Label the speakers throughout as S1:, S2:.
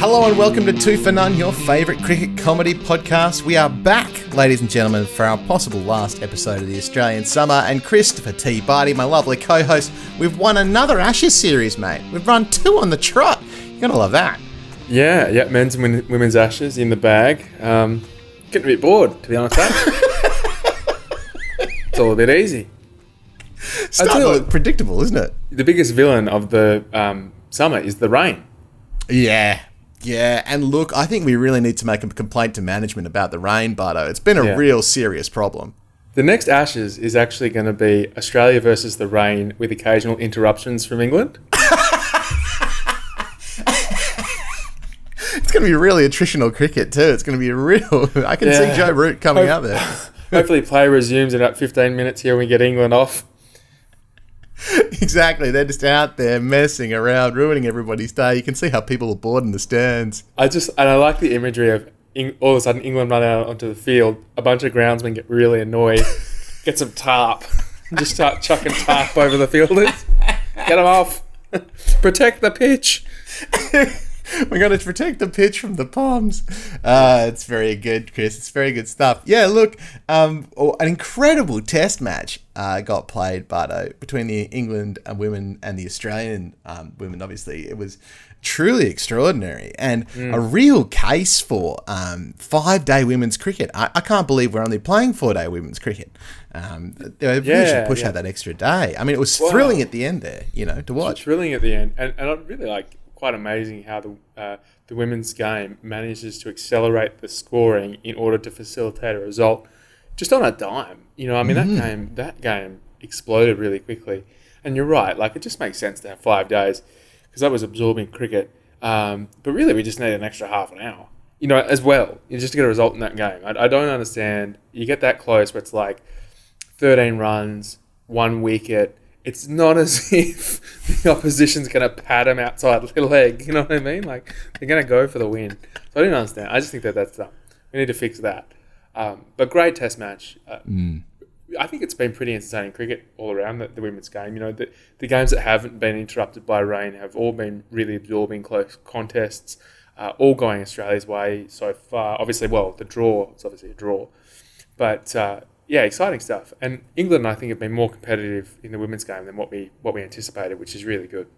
S1: Hello and welcome to Two for None, your favourite cricket comedy podcast. We are back, ladies and gentlemen, for our possible last episode of the Australian Summer. And Christopher T. Barty, my lovely co host, we've won another Ashes series, mate. We've run two on the trot. You're going to love that.
S2: Yeah, yeah, men's and women's ashes in the bag. Um, getting a bit bored, to be honest. It's all a bit easy.
S1: Starting to look predictable, isn't it?
S2: The biggest villain of the um, summer is the rain.
S1: Yeah. Yeah, and look, I think we really need to make a complaint to management about the rain, Bardo. It's been a
S2: Yeah.
S1: real serious problem.
S2: The next Ashes is actually going to be Australia versus the rain with occasional interruptions from England.
S1: It's going to be really attritional cricket, too. It's going to be real. I can
S2: Yeah.
S1: see Joe Root coming
S2: Hope-
S1: out there.
S2: Hopefully, play resumes in about 15 minutes here and we get England off.
S1: exactly. They're just out there messing around, ruining everybody's day. You can see how people are bored in the stands.
S2: I just, and I like the imagery of Eng- all of a sudden England run out onto the field, a bunch of groundsmen get really annoyed, get some tarp, and just start chucking tarp over the fielders. Get them off. Protect the pitch.
S1: We're going to protect the pitch from the palms. Uh, it's very good, Chris. It's very good stuff. Yeah, look, um, oh, an incredible test match uh, got played, Bardo, between the England uh, women and the Australian um, women. Obviously, it was truly extraordinary and a real case for um, five day women's cricket. I, I can't believe we're only playing four day women's cricket. Um, they really
S2: Yeah,
S1: should push
S2: yeah.
S1: out that extra day. I mean, it was
S2: Wow.
S1: thrilling at the end there, you know, to watch.
S2: Thrilling at the end, and, and I really like quite amazing how the uh, the women's game manages to accelerate the scoring in order to facilitate a result, just on a dime. You know, I mean that game that game exploded really quickly, and you're right. Like it just makes sense to have five days because that was absorbing cricket. Um, but really, we just need an extra half an hour. You know, as well, you just to get a result in that game. I, I don't understand. You get that close, where it's like 13 runs, one wicket. It's not as if the opposition's going to pat him outside the leg. You know what I mean? Like they're going to go for the win. So I didn't understand. I just think that that's dumb. We need to fix that. Um, but great test match. Uh, I think it's been pretty entertaining cricket all around the, the women's game. You know, the, the games that haven't been interrupted by rain have all been really absorbing close contests, uh, all going Australia's way so far. Obviously, well, the draw, it's obviously a draw. But uh, yeah, exciting stuff. And England, I think, have been more competitive in the women's game than what we what we anticipated, which is really good.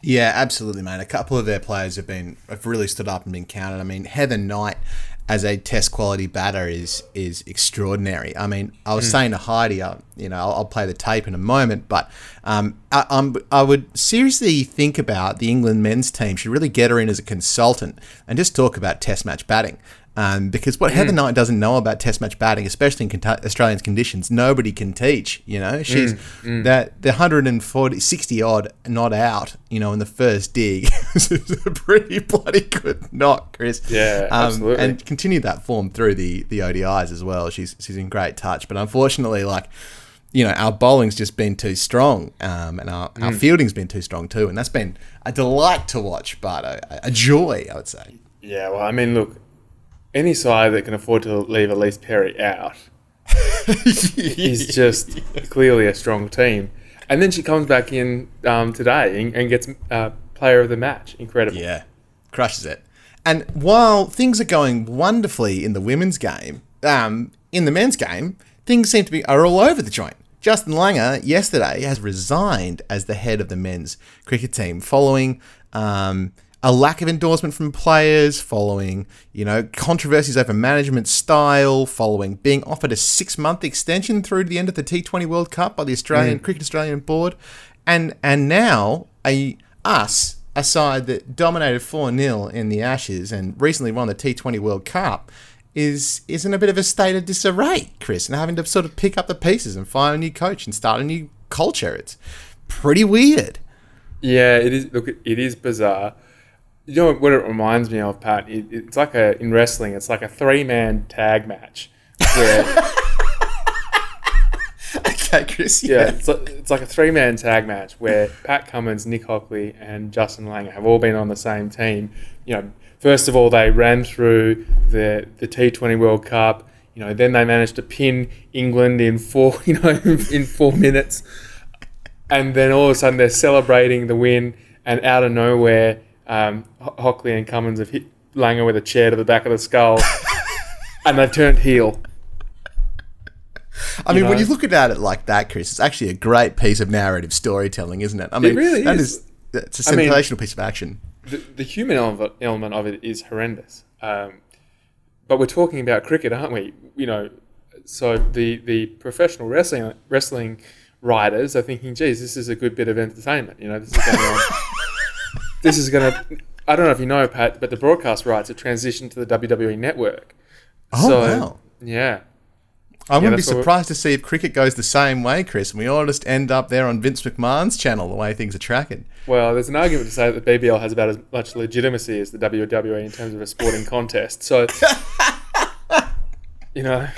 S1: Yeah, absolutely, mate. A couple of their players have been have really stood up and been counted. I mean, Heather Knight as a test quality batter is is extraordinary. I mean, I was saying to Heidi, uh, you know, I'll, I'll play the tape in a moment, but um, I, I'm, I would seriously think about the England men's team. Should really get her in as a consultant and just talk about test match batting. Um, because what Heather Knight doesn't know about Test match batting, especially in cont- Australian conditions, nobody can teach. You know, she's that the 140, 60 odd not out. You know, in the first dig is a pretty bloody good knock, Chris.
S2: Yeah,
S1: um,
S2: absolutely.
S1: And continue that form through the the ODIs as well. She's she's in great touch, but unfortunately, like. You know, our bowling's just been too strong, um, and our, our fielding's been too strong too, and that's been a delight to watch, but a, a joy, I would say.
S2: Yeah, well, I mean, look, any side that can afford to leave Ellyse Perry out is just clearly a strong team. And then she comes back in um, today and, and gets uh, player of the match. Incredible.
S1: Yeah, crushes it. And while things are going wonderfully in the women's game, um, in the men's game, things seem to be are all over the joint. Justin Langer yesterday has resigned as the head of the men's cricket team following um, a lack of endorsement from players, following you know controversies over management style, following being offered a six-month extension through to the end of the T20 World Cup by the Australian mm. Cricket Australian Board, and and now a us a side that dominated 4 0 in the Ashes and recently won the T20 World Cup is is in a bit of a state of disarray, Chris, and having to sort of pick up the pieces and find a new coach and start a new culture. It's pretty weird.
S2: Yeah, it is. Look, it is bizarre. You know what it reminds me of, Pat? It, it's like a in wrestling. It's like a three man tag match. Where,
S1: Okay, Chris.
S2: yeah, it's like, it's like a three man tag match where Pat Cummins, Nick Hockley, and Justin Langer have all been on the same team. You know, first of all, they ran through the the T20 World Cup. You know, then they managed to pin England in four. You know, in four minutes. and then all of a sudden they're celebrating the win, and out of nowhere, um, Hockley and Cummins have hit Langer with a chair to the back of the skull, and they've turned heel.
S1: I mean, when you look at it like that, Chris, it's actually a great piece of narrative storytelling, isn't it? I mean, it
S2: really
S1: that
S2: is.
S1: It's a
S2: I mean-
S1: sensational piece of action.
S2: the, the human element, element of it is horrendous. Um, but we're talking about cricket, aren't we? You know, so the the professional wrestling wrestling writers are thinking, geez, this is a good bit of entertainment. You know, this is going to this is going to. I don't know if you know, Pat, but the broadcast rights have transitioned to the WWE network.
S1: Oh,
S2: so,
S1: wow.
S2: Yeah.
S1: I wouldn't be
S2: that's what we-
S1: surprised to see if cricket goes the same way, Chris, and we all just end up there on Vince McMahon's channel the way things are tracking.
S2: Well, there's an argument to say that the BBL has about as much legitimacy as the WWE in terms of a sporting contest. So, you know,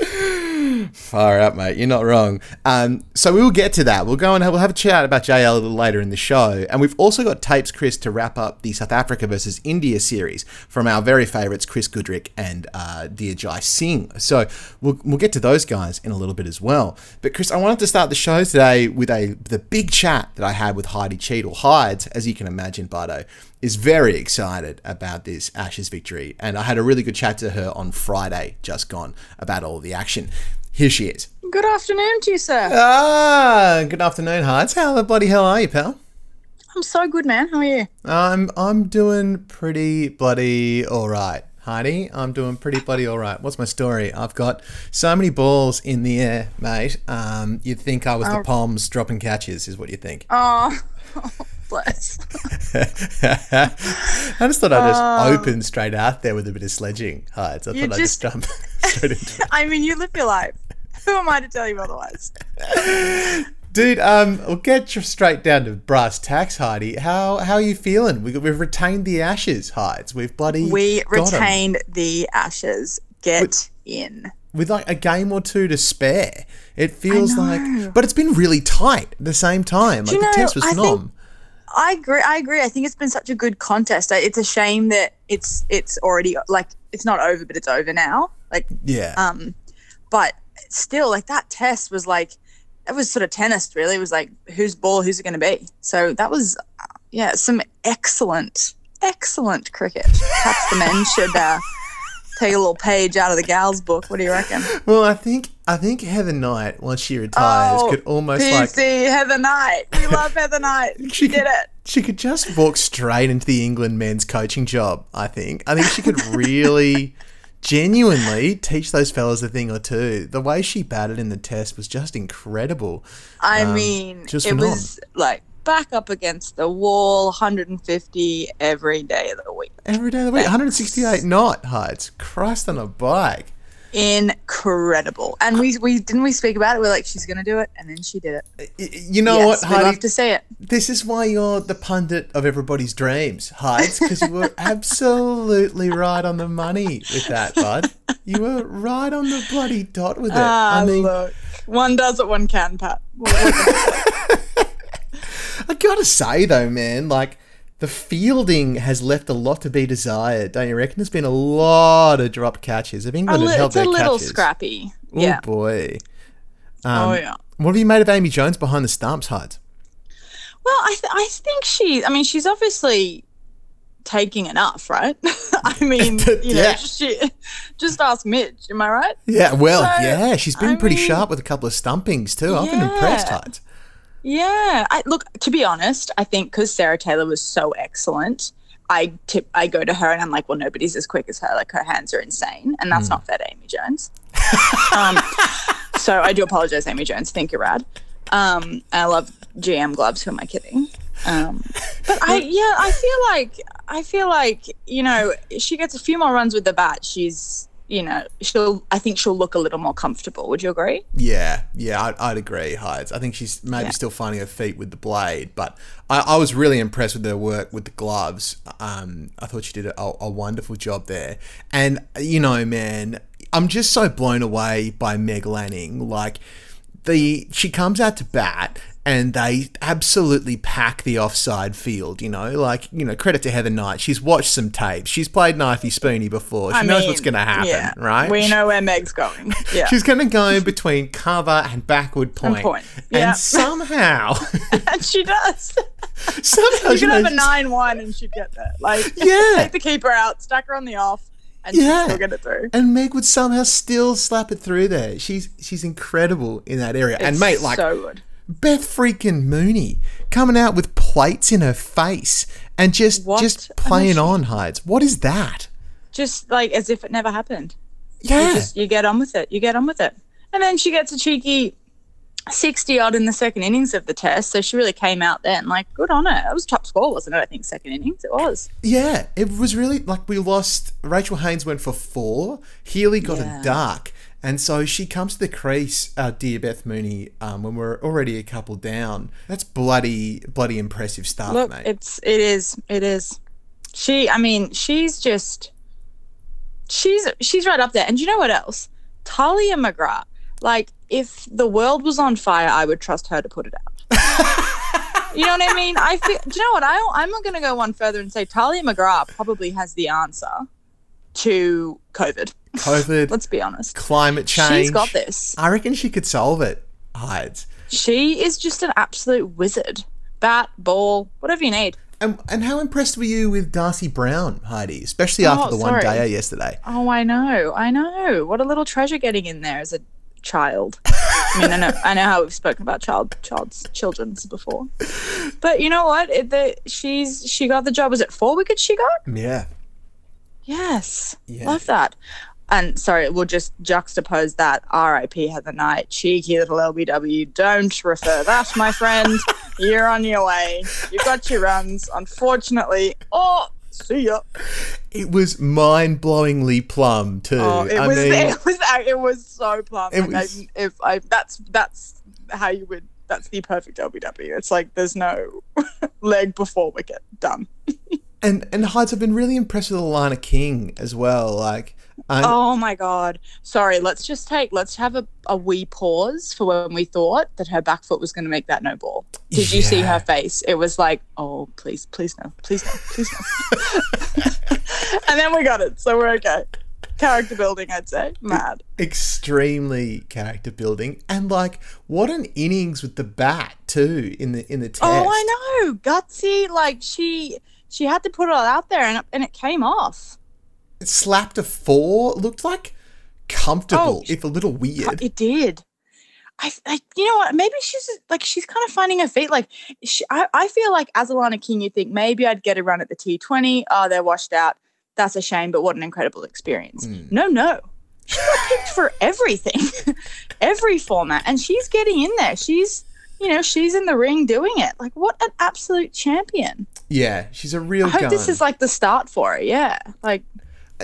S1: Far out, mate. You're not wrong. Um, so we will get to that. We'll go and have, we'll have a chat about JL a little later in the show. And we've also got tapes, Chris, to wrap up the South Africa versus India series from our very favourites, Chris Goodrick and uh, Dear Jai Singh. So we'll, we'll get to those guys in a little bit as well. But Chris, I wanted to start the show today with a the big chat that I had with Heidi Cheadle. Hides, as you can imagine, Bardo, is very excited about this Ashes victory. And I had a really good chat to her on Friday, just gone, about all the action. Here she is.
S3: Good afternoon to you, sir.
S1: Ah, good afternoon, Hearts. How the bloody hell are you, pal?
S3: I'm so good, man. How are you?
S1: I'm I'm doing pretty bloody all right, Heidi. I'm doing pretty bloody all right. What's my story? I've got so many balls in the air, mate. Um, you'd think I was the Palms dropping catches, is what you think.
S3: Oh, bless.
S1: I just thought I'd just open straight out there with a bit of sledging, Heights. I thought I'd just
S3: just-
S1: jump straight into it.
S3: I mean, you live your life. Who am I to tell you otherwise?
S1: Dude, um, we'll get you straight down to brass tacks, Heidi. How how are you feeling? We, we've retained the ashes, Hides. We've bloody
S3: We retained the ashes. Get in.
S1: with like a game or two to spare. It feels like, but it's been really tight at the same time. Like the test was
S3: I think-
S1: nom.
S3: I agree. I agree. I think it's been such a good contest. It's a shame that it's it's already like it's not over, but it's over now. Like,
S1: Yeah,
S3: um, but still, like that test was like it was sort of tennis. Really, it was like whose ball, who's it going to be? So that was, uh, yeah, some excellent, excellent cricket. Perhaps the men should uh, take a little page out of the gals' book. What do you reckon?
S1: well, I think I think Heather Knight, once she retires,
S3: Oh,
S1: could almost like
S3: Heather Knight. We love Heather Knight.
S1: She
S3: She did
S1: could-
S3: it.
S1: she could just walk straight into the England men's coaching job. I think. I think she could really. Genuinely teach those fellas a thing or two. The way she batted in the test was just incredible.
S3: I
S1: Um,
S3: mean,
S1: just
S3: it was like back up against the wall, 150 every day of the week.
S1: Every day of the week, 168 knot heights. Christ on a bike.
S3: Incredible. And we we didn't we speak about it. We're like, she's gonna do it, and then she did it.
S1: You know
S3: yes,
S1: what, Heidi?
S3: love to see it.
S1: This is why you're the pundit of everybody's dreams, Heights, because you were absolutely right on the money with that, bud. You were right on the bloody dot with it.
S3: Ah,
S1: I mean,
S3: look, one does what one can, Pat.
S1: I gotta say though, man, like the fielding has left a lot to be desired, don't you reckon? There's been a lot of dropped catches. If England
S3: li-
S1: held
S3: it's a little
S1: catches,
S3: scrappy.
S1: oh
S3: Yeah.
S1: boy. Um,
S3: oh yeah.
S1: What have you made of Amy Jones behind the stumps, Heights?
S3: Well, I th- I think she. I mean, she's obviously taking enough, right? I mean, you know,
S1: Yeah.
S3: just she, just ask Mitch. Am I right?
S1: Yeah, well,
S3: So,
S1: yeah, she's been
S3: I
S1: pretty
S3: mean-
S1: sharp with a couple of stumpings too. I've been impressed,
S3: Yeah. Yeah, I look to be honest, I think because Sarah Taylor was so excellent, I tip I go to her and I'm like, well, nobody's as quick as her. Like her hands are insane, and that's not fair to Amy Jones. um, so I do apologize, Amy Jones. Think you're rad. Um, I love GM gloves. Who am I kidding? Um, but I yeah, I feel like I feel like you know she gets a few more runs with the bat. She's you know she'll I think she'll look a little more comfortable. Would you agree?
S1: Yeah, yeah, I'd, I'd agree, Hides. I think she's maybe
S3: Yeah.
S1: still finding her feet with the blade, but I, I was really impressed with her work with the gloves. Um, I thought she did a, a wonderful job there. And, you know, man, I'm just so blown away by Meg Lanning. Like, the she comes out to bat and they absolutely pack the offside field. You know, like you know, credit to Heather Knight. She's watched some tapes. She's played Knifey Spoony before. She
S3: I
S1: knows
S3: mean,
S1: what's going to happen,
S3: yeah,
S1: right?
S3: We know where Meg's going. Yeah.
S1: She's going to go between cover and backward point,
S3: point.
S1: and
S3: Yeah.
S1: somehow,
S3: and she does.
S1: somehow
S3: You could have a nine one and she'd get there. Like
S1: Yeah.
S3: take the keeper out, stack her on the off, and
S1: Yeah.
S3: she'd still get it through.
S1: And Meg would somehow still slap it through there. She's she's incredible in that area. and mate, like
S3: so good.
S1: Beth freaking Mooney coming out with plates in her face and just
S3: What
S1: just playing on hides. What is that?
S3: Just like as if it never happened.
S1: Yeah.
S3: You just you get on with it. You get on with it. And then she gets a cheeky sixty odd in the second innings of the test. So she really came out then. Like, good on her. It was top score, wasn't it? I think second innings. It was.
S1: Yeah, it was really like we lost. Rachel Haynes went for four. Healy got
S3: Yeah.
S1: a duck, and so she comes to the crease, uh, dear Beth Mooney, um, when we're already a couple down. That's bloody, bloody impressive stuff,
S3: Look,
S1: mate.
S3: it's it is it is. She, I mean, she's just she's she's right up there. And you know what else? Talia McGrath. Like, if the world was on fire, I would trust her to put it out. you know what I mean? I feel. Do you know what? I I'm going to go one further and say Talia McGrath probably has the answer to COVID.
S1: COVID,
S3: Let's be honest.
S1: climate change.
S3: She's got this.
S1: I reckon she could solve it. Hides.
S3: She is just an absolute wizard. Bat, ball, whatever you need.
S1: And, and how impressed were you with Darcy Brown, Heidi? Especially oh, after
S3: Oh,
S1: the one day yesterday.
S3: Oh, I know, I know. What a little treasure getting in there as a child. I mean, I know, I know how we've spoken about child, child's, children's before, but you know what? It, the, she's she got the job. Was it four wickets she got?
S1: Yeah.
S3: Yes,
S1: Yeah.
S3: love that. And sorry, we'll just juxtapose that. R.I.P. Heather Knight, cheeky little LBW. Don't refer that, my friend. You're on your way. You got your runs. Unfortunately, oh, see ya.
S1: It was mind blowingly plum, too.
S3: Oh, it
S1: I
S3: was
S1: mean,
S3: it was uh, it was so plump.
S1: It
S3: Like, um,
S1: was-
S3: I, if I that's that's how you would that's the perfect LBW. It's like there's no leg before wicket done.
S1: And and Hides, I've been really impressed with Alana King as well. Like, I'm,
S3: Oh my god! Sorry, let's just take let's have a, a wee pause for when we thought that her back foot was going to make that no ball. Did you see her face? It was like, oh please, please no, please no, please no. and then we got it, so we're okay. Character building, I'd say. Mad.
S1: extremely character building, and like, what an innings with the bat too in the in the test.
S3: Oh, I know, gutsy. Like she she had to put it all out there, and and it came off.
S1: It slapped a four. Looked like comfortable,
S3: Oh,
S1: if a little weird.
S3: It did. I, I, you know what? Maybe she's like she's kind of finding her feet. Like, she, I, I feel like as Alana King, you think maybe I'd get a run at the T Twenty. Oh, they're washed out. That's a shame, but what an incredible experience.
S1: Mm.
S3: No, no, she got picked for everything, every format, and she's getting in there. She's, you know, she's in the ring doing it. Like, what an absolute champion!
S1: Yeah, she's a real
S3: I hope
S1: gun.
S3: this is like the start for her. Yeah, like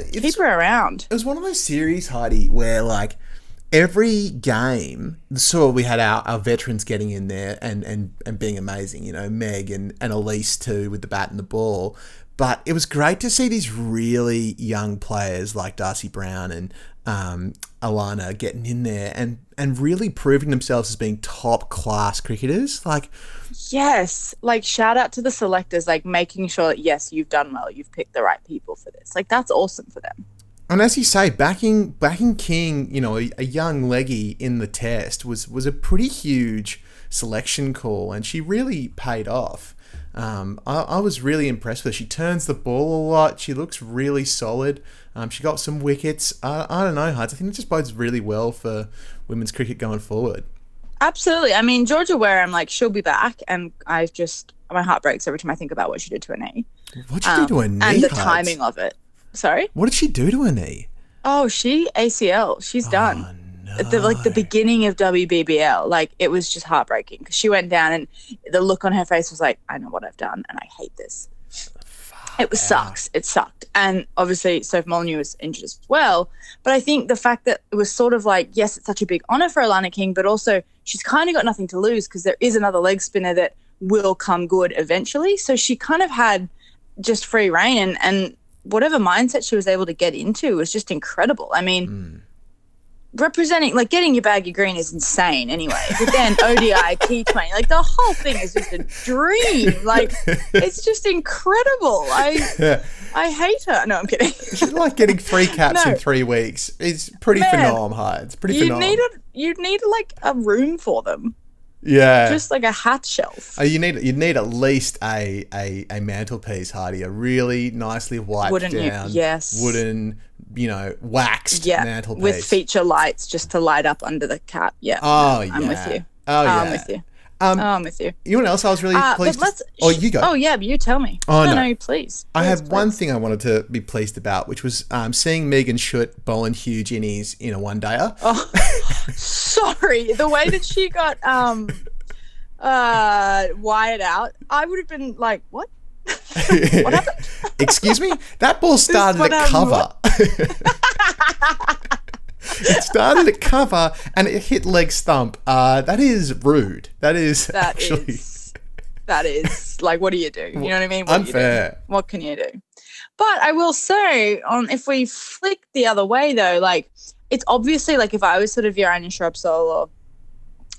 S3: keep her around.
S1: it was one of those series, Heidi, where like every game, so we had our, our veterans getting in there and, and, and being amazing, you know, Meg and, and Elise too with the bat and the ball. But it was great to see these really young players like Darcy Brown and um, Alana getting in there and, and really proving themselves as being top class cricketers. Like,
S3: Yes, like shout out to the selectors, like making sure that yes, you've done well, you've picked the right people for this. Like that's awesome for them.
S1: And as you say, backing backing King, you know, a, a young leggy in the test was was a pretty huge selection call, and she really paid off. Um, I, I was really impressed with her. She turns the ball a lot. She looks really solid. Um, she got some wickets. I, I don't know, Huds. I think it just bodes really well for women's cricket going forward.
S3: Absolutely. I mean, Georgia Ware, I'm like she'll be back, and I just my heart breaks every time I think about what she did to her knee,
S1: What'd she do to her knee?
S3: Um, and the
S1: Huds?
S3: timing of it. Sorry.
S1: What did she do to her knee?
S3: Oh, she ACL. She's done.
S1: Oh, no.
S3: At the like the beginning of WBBL, like it was just heartbreaking because she went down and the look on her face was like, I know what I've done and I hate this. It was sucks. It sucked. And obviously, Soph Molineux was injured as well. But I think the fact that it was sort of like, yes, it's such a big honor for Alana King, but also she's kind of got nothing to lose because there is another leg spinner that will come good eventually. So she kind of had just free reign and, and whatever mindset she was able to get into was just incredible. I mean, mm. Representing like getting your baggy green is insane anyway. But then ODI T20, like the whole thing is just a dream. Like it's just incredible. I
S1: Yeah.
S3: I hate her. No, I'm kidding.
S1: She's like getting three cats
S3: No.
S1: in three weeks. It's pretty
S3: Man,
S1: phenom, Hyde. It's pretty
S3: You
S1: phenom.
S3: need a you need like a room for them,
S1: yeah.
S3: just like a hat shelf.
S1: Oh, you need you need at least a a, a mantelpiece, Hardy. A really nicely wiped
S3: Wouldn't you?
S1: down,
S3: Yes.
S1: wooden, you know, waxed
S3: Yeah,
S1: mantelpiece.
S3: with feature lights just to light up under the cap. Yeah.
S1: Oh yeah.
S3: I'm with you.
S1: Oh yeah.
S3: I'm with you.
S1: Um,
S3: Oh, I'm with you.
S1: you know what else I was really
S3: Uh,
S1: pleased? to- oh, you go.
S3: Oh yeah, but you tell me.
S1: Oh,
S3: no,
S1: no.
S3: no, please.
S1: I
S3: Please,
S1: have one thing I wanted to be pleased about, which was um, seeing Megan Schutt bowling huge innies in a one dayer.
S3: Oh, sorry. The way that she got um uh wired out, I would have been like, what?
S1: Excuse me? That ball started at cover. it started at cover and it hit leg stump. Uh, that is rude. That is
S3: That
S1: actually
S3: is- that is like, what do you do? You know what I mean? What do you do?
S1: unfair.
S3: What can you do? But I will say, on if we flick the other way though, like it's obviously like if I was sort of your Anya Shrubsole or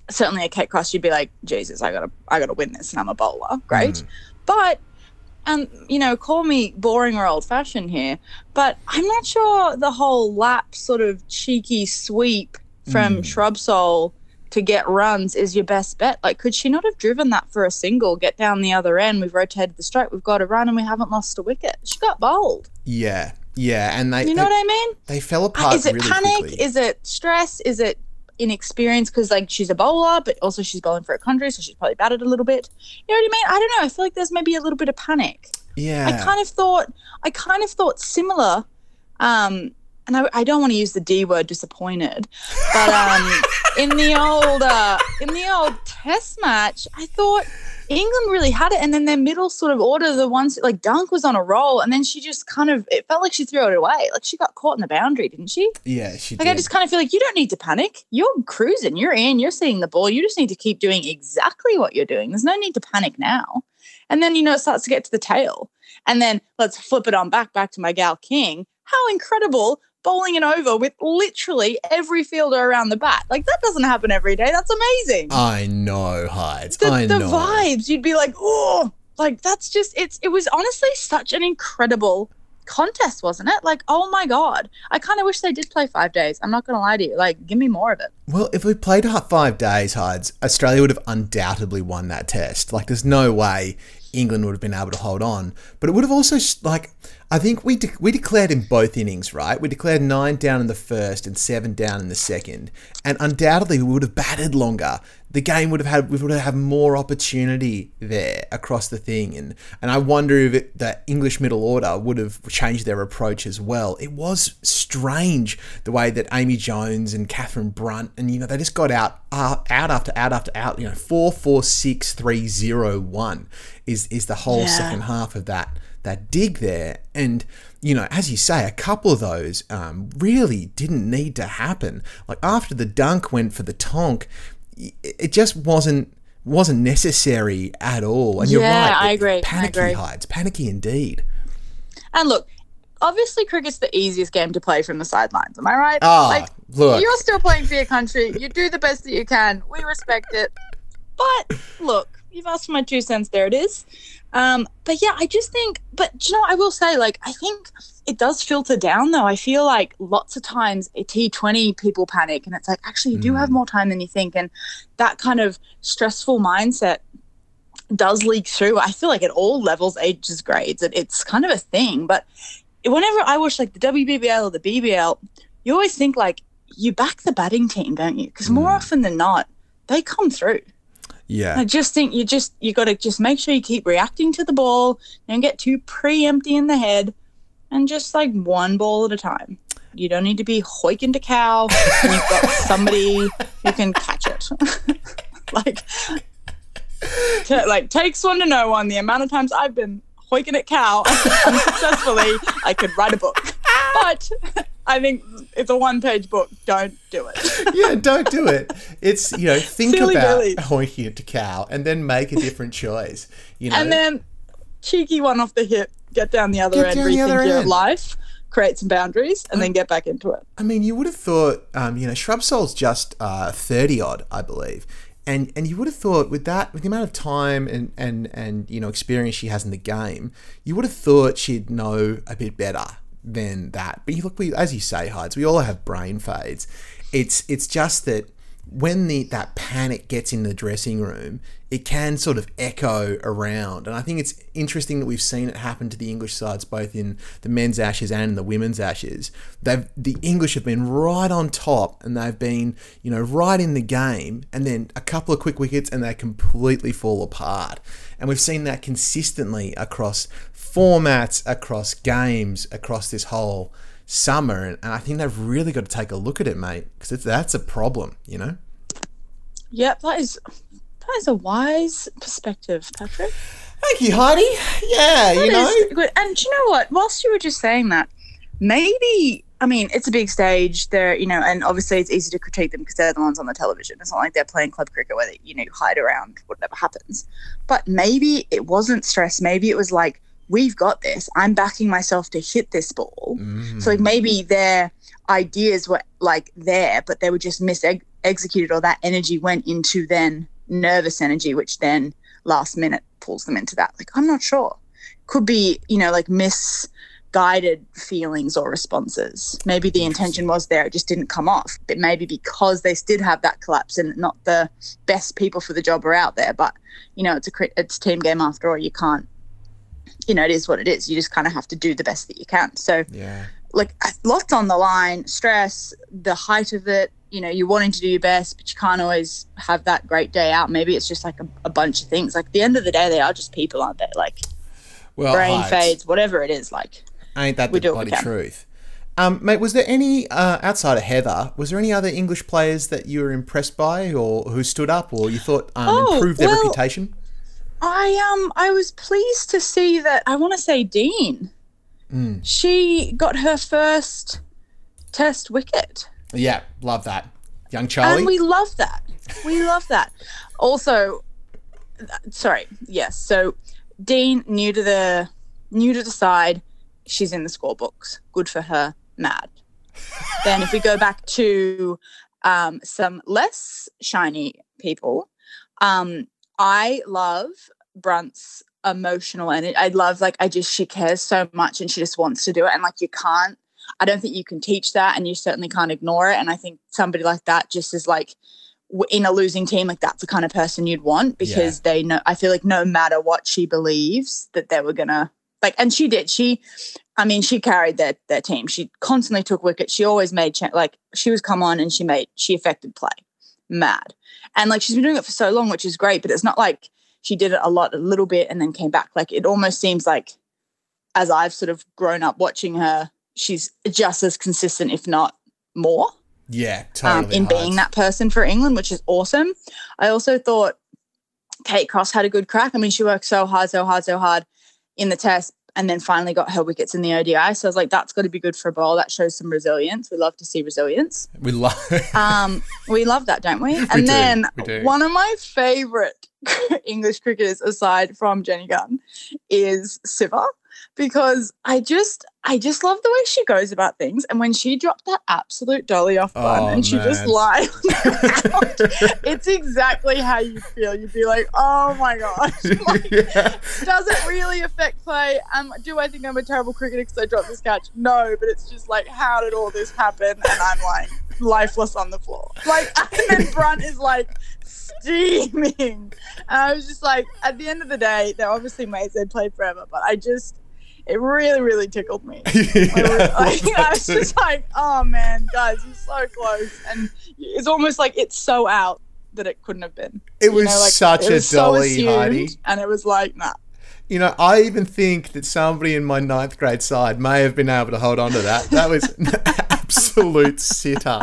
S3: certainly a Kate Cross, you'd be like, Jesus, I gotta I gotta win this and I'm a bowler. Great.
S1: Mm.
S3: But and you know, call me boring or old fashioned here, but I'm not sure the whole lap sort of cheeky sweep from
S1: Mm.
S3: Shrubsole to get runs is your best bet. Like, could she not have driven that for a single, get down the other end? We've rotated the stroke, we've got a run, and we haven't lost a wicket. She got bowled.
S1: Yeah, yeah, and they
S3: You know
S1: they,
S3: what I mean?
S1: they fell apart
S3: Is it
S1: really
S3: panic?
S1: quickly.
S3: Is it stress? Is it inexperience? Because like she's a bowler, but also she's bowling for a country, so she's probably batted a little bit. You know what I mean? I don't know. I feel like there's maybe a little bit of panic.
S1: yeah,
S3: I kind of thought I kind of thought similar. Um, and I, I don't want to use the D word, disappointed, but um, in the old uh, in the old Test match, I thought England really had it, and then their middle sort of order, the ones like Dunk was on a roll, and then she just kind of it felt like she threw it away, like she got caught in the boundary, didn't she?
S1: yeah, she
S3: Like
S1: did.
S3: I just kind of feel like you don't need to panic. You're cruising. You're in. You're seeing the ball. You just need to keep doing exactly what you're doing. There's no need to panic now. And then you know it starts to get to the tail. And then let's flip it on back back to my gal King. How incredible bowling it over with literally every fielder around the bat. Like that doesn't happen every day. That's amazing.
S1: I know, Hides.
S3: the,
S1: I
S3: the
S1: know.
S3: vibes. You'd be like, oh, like that's just it's. It was honestly such an incredible contest, wasn't it? Like, oh my god, I kind of wish they did play five days. I'm not gonna lie to you. Like, give me more of it.
S1: Well, if we played five days, Hides, Australia would have undoubtedly won that test. Like, there's no way England would have been able to hold on. But it would have also, like, I think we de- we declared in both innings, right? We declared nine down in the first and seven down in the second, and undoubtedly we would have batted longer. The game would have had we would have had more opportunity there across the thing, and and I wonder if it, the English middle order would have changed their approach as well. It was strange the way that Amy Jones and Catherine Brunt and you know they just got out uh, out after out after out. You know four four six three zero one is is the whole
S3: Yeah.
S1: second half of that that dig there. And, you know, as you say, a couple of those um, really didn't need to happen. Like after the dunk went for the tonk, it just wasn't wasn't necessary at all. And you're right.
S3: I agree, I
S1: Panicky
S3: agree.
S1: hides. Panicky indeed.
S3: And look, obviously, cricket's the easiest game to play from the sidelines. Am I right?
S1: Ah,
S3: like,
S1: look.
S3: you're still playing for your country. You do the best that you can. We respect it. But look, you've asked for my two cents. There it is. Um, but yeah, I just think. But do you know, what I will say, like, I think it does filter down. Though I feel like lots of times a T20 people panic, and it's like actually you do have more time than you think, and that kind of stressful mindset does leak through. I feel like at all levels, ages, grades, it, it's kind of a thing. But whenever I watch like the WBBL or the BBL, you always think like you back the batting team, don't you? Because more often than not, they come through.
S1: Yeah.
S3: I just think you just you got to just make sure you keep reacting to the ball, don't get too pre-empty in the head, and just like one ball at a time. You don't need to be hoiking to cow. and you've got somebody who can catch it. like, like takes one to know one. The amount of times I've been hoiking at cow unsuccessfully, I could write a book. But I think it's a one-page book. Don't do it.
S1: yeah, don't do it. It's you know think
S3: Silly
S1: about hoiking it to cow and then make a different choice. You know,
S3: and then cheeky one off the hip, get down the other
S1: Get
S3: end, rethink
S1: other
S3: your
S1: end.
S3: life. create some boundaries, and then get back into it.
S1: I mean, you would have thought, um, you know, Shrubsole's just uh, thirty odd, I believe, and and you would have thought with that, with the amount of time and and and you know experience she has in the game, you would have thought she'd know a bit better than that. But you look, we as you say, Hides, we all have brain fades. It's it's just that when the that panic gets in the dressing room, it can sort of echo around. And I think it's interesting that we've seen it happen to the English sides both in the men's ashes and in the women's ashes. They've the English have been right on top and they've been, you know, right in the game and then a couple of quick wickets and they completely fall apart. And we've seen that consistently across formats, across games, across this whole summer, and, and I think they've really got to take a look at it, mate, because that's a problem, you know.
S3: Yep, that is that is a wise perspective, Patrick.
S1: Thank you, Heidi. Yeah,
S3: That
S1: you know.
S3: good. And do you know what? Whilst you were just saying that, maybe I mean it's a big stage. They're you know, and obviously it's easy to critique them because they're the ones on the television. It's not like they're playing club cricket where they you know hide around whatever happens. But maybe it wasn't stress. Maybe it was like we've got this. I'm backing myself to hit this ball.
S1: Mm.
S3: So like maybe their ideas were like there, but they were just mis executed, or that energy went into then nervous energy, which then last minute pulls them into that. Like I'm not sure. Could be you know like misguided feelings or responses. Maybe the intention was there, it just didn't come off. But maybe because they did have that collapse and not the best people for the job are out there. But you know it's a it's a team game after all. You can't. You know, it is what it is. You just kind of have to do the best that you can. So,
S1: yeah.
S3: like lots on the line stress the height of it you know you're wanting to do your best but you can't always have that great day out maybe it's just like a, a bunch of things like at the end of the day they are just people aren't they like
S1: Well,
S3: brain
S1: Hides,
S3: fades whatever it is like
S1: Ain't that
S3: We
S1: the bloody truth? Um, mate, was there any uh, outside of Heather? Was there any other English players that you were impressed by, or who stood up, or you thought um,
S3: Oh,
S1: improved their
S3: well-
S1: reputation?
S3: I um i was pleased to see that i want to say dean
S1: Mm.
S3: she got her first test wicket
S1: Yeah, love that, young Charlie.
S3: And we love that. We love that. Also, sorry, yes. So Dean, new to the new to the side, she's in the scorebooks. Good for her. Mad. then if we go back to um, some less shiny people, um, I love Brunt's emotional and I love like I just she cares so much and she just wants to do it and like you can't I don't think you can teach that and you certainly can't ignore it and I think somebody like that just is like in a losing team like that's the kind of person you'd want because they know I feel like no matter what she believes that they were gonna like and she did she I mean she carried their their team. She constantly took wickets she always made like she was come on and she made she affected play. Mad and like she's been doing it for so long which is great but it's not like she did it a lot a little bit and then came back like it almost seems like as I've sort of grown up watching her she's just as consistent if not more
S1: yeah,
S3: um,
S1: totally.
S3: in being that person for England, which is awesome. I also thought Kate Cross had a good crack. I mean, she worked so hard, so hard, so hard in the test and then finally got her wickets in the ODI. So I was like, that's got to be good for a bowl. That shows some resilience. We love to see resilience.
S1: We love.
S3: Um, we love that, don't we? And
S1: do,
S3: then
S1: we do.
S3: one of my favorite English cricketers, aside from Jenny Gunn, is Sciver because I just I just love the way she goes about things. And when she dropped that absolute dolly off bun
S1: Oh,
S3: and she just lied on the ground, it's exactly how you feel. You'd be like, oh my gosh. Like,
S1: yeah.
S3: does it really affect play? Um, do I think I'm a terrible cricketer because I dropped this catch? No, but it's just like, how did all this happen? And I'm like lifeless on the floor. Like, and then Brunt is like steaming. And I was just like, at the end of the day, they're obviously mates. They played forever, but I just, it really, really tickled me. I, was, like, I was just like, oh man, guys, you're so close. And it's almost like it's so out that it couldn't have been.
S1: It
S3: You
S1: was
S3: know, like,
S1: such
S3: it
S1: a
S3: was so
S1: dolly,
S3: assumed,
S1: Heidi.
S3: And it was like, nah.
S1: You know, I even think that somebody in my ninth grade side may have been able to hold on to that. That was absolute sitter.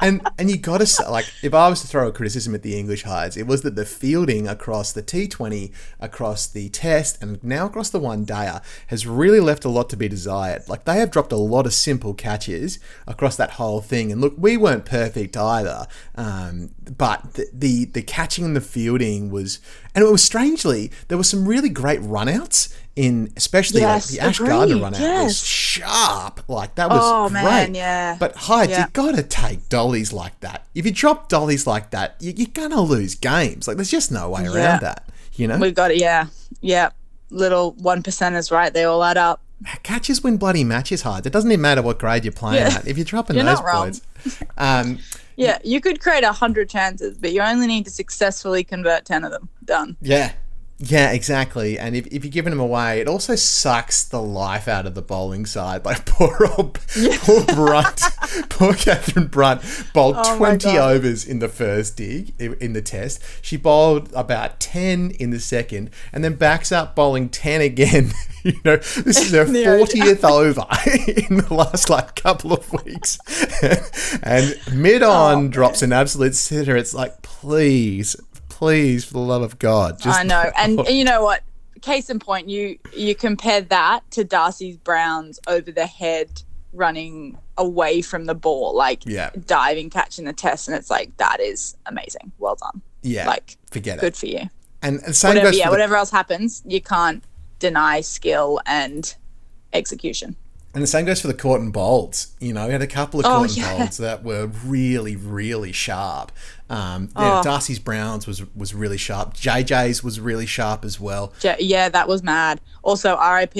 S1: And and you got to say, like, if I was to throw a criticism at the English Hides, it was that the fielding across the T20, across the Test, and now across the One Dayer has really left a lot to be desired. Like they have dropped a lot of simple catches across that whole thing. And look, we weren't perfect either, um, but the, the the catching and the fielding was, and it was strangely there were some really great runouts in especially
S3: Yes,
S1: like the Ash
S3: agreed,
S1: Gardner run out was sharp. Like that was
S3: Oh,
S1: great.
S3: man, yeah.
S1: But Hyde,
S3: Yeah.
S1: you gotta take dollies like that. If you drop dollies like that, you, you're gonna lose games. Like there's just no way
S3: Yeah.
S1: around that. You know,
S3: We got it. Yeah, yeah. Little one percenters, right? They all add up.
S1: catches win bloody matches. Hyde. It doesn't even matter what grade you're playing
S3: Yeah.
S1: at. If you're dropping
S3: You're
S1: those points, um,
S3: Yeah, you could create a hundred chances, but you only need to successfully convert ten of them. Done.
S1: Yeah. Yeah, exactly. And if, if you're giving them away, it also sucks the life out of the bowling side. Like poor old poor Brunt, poor Catherine Brunt bowled
S3: Oh
S1: 20 overs in the first dig in the test. She bowled about 10 in the second and then backs up bowling 10 again. you know, this is her 40th over in the last like couple of weeks. and mid on
S3: Oh,
S1: drops an absolute sitter. It's like, please, please, for the love of God. Just
S3: I know, and, you know what? Case in point, you you compare that to Darcy's Browns over the head running away from the ball, like
S1: Yeah.
S3: diving, catching the test, and it's like that is amazing. Well done.
S1: Yeah,
S3: Like,
S1: forget
S3: Good
S1: it.
S3: Good for you.
S1: And, and same
S3: Whatever,
S1: goes
S3: yeah,
S1: for the,
S3: whatever else happens, you can't deny skill and execution.
S1: and the same goes for the court and bolts. You know, we had a couple of
S3: Oh,
S1: court and
S3: yeah.
S1: bolts that were really, really sharp. Um, yeah,
S3: Oh.
S1: Darcy's Browns was was really sharp. JJ's was really sharp as well.
S3: Yeah, that was mad. Also, RIP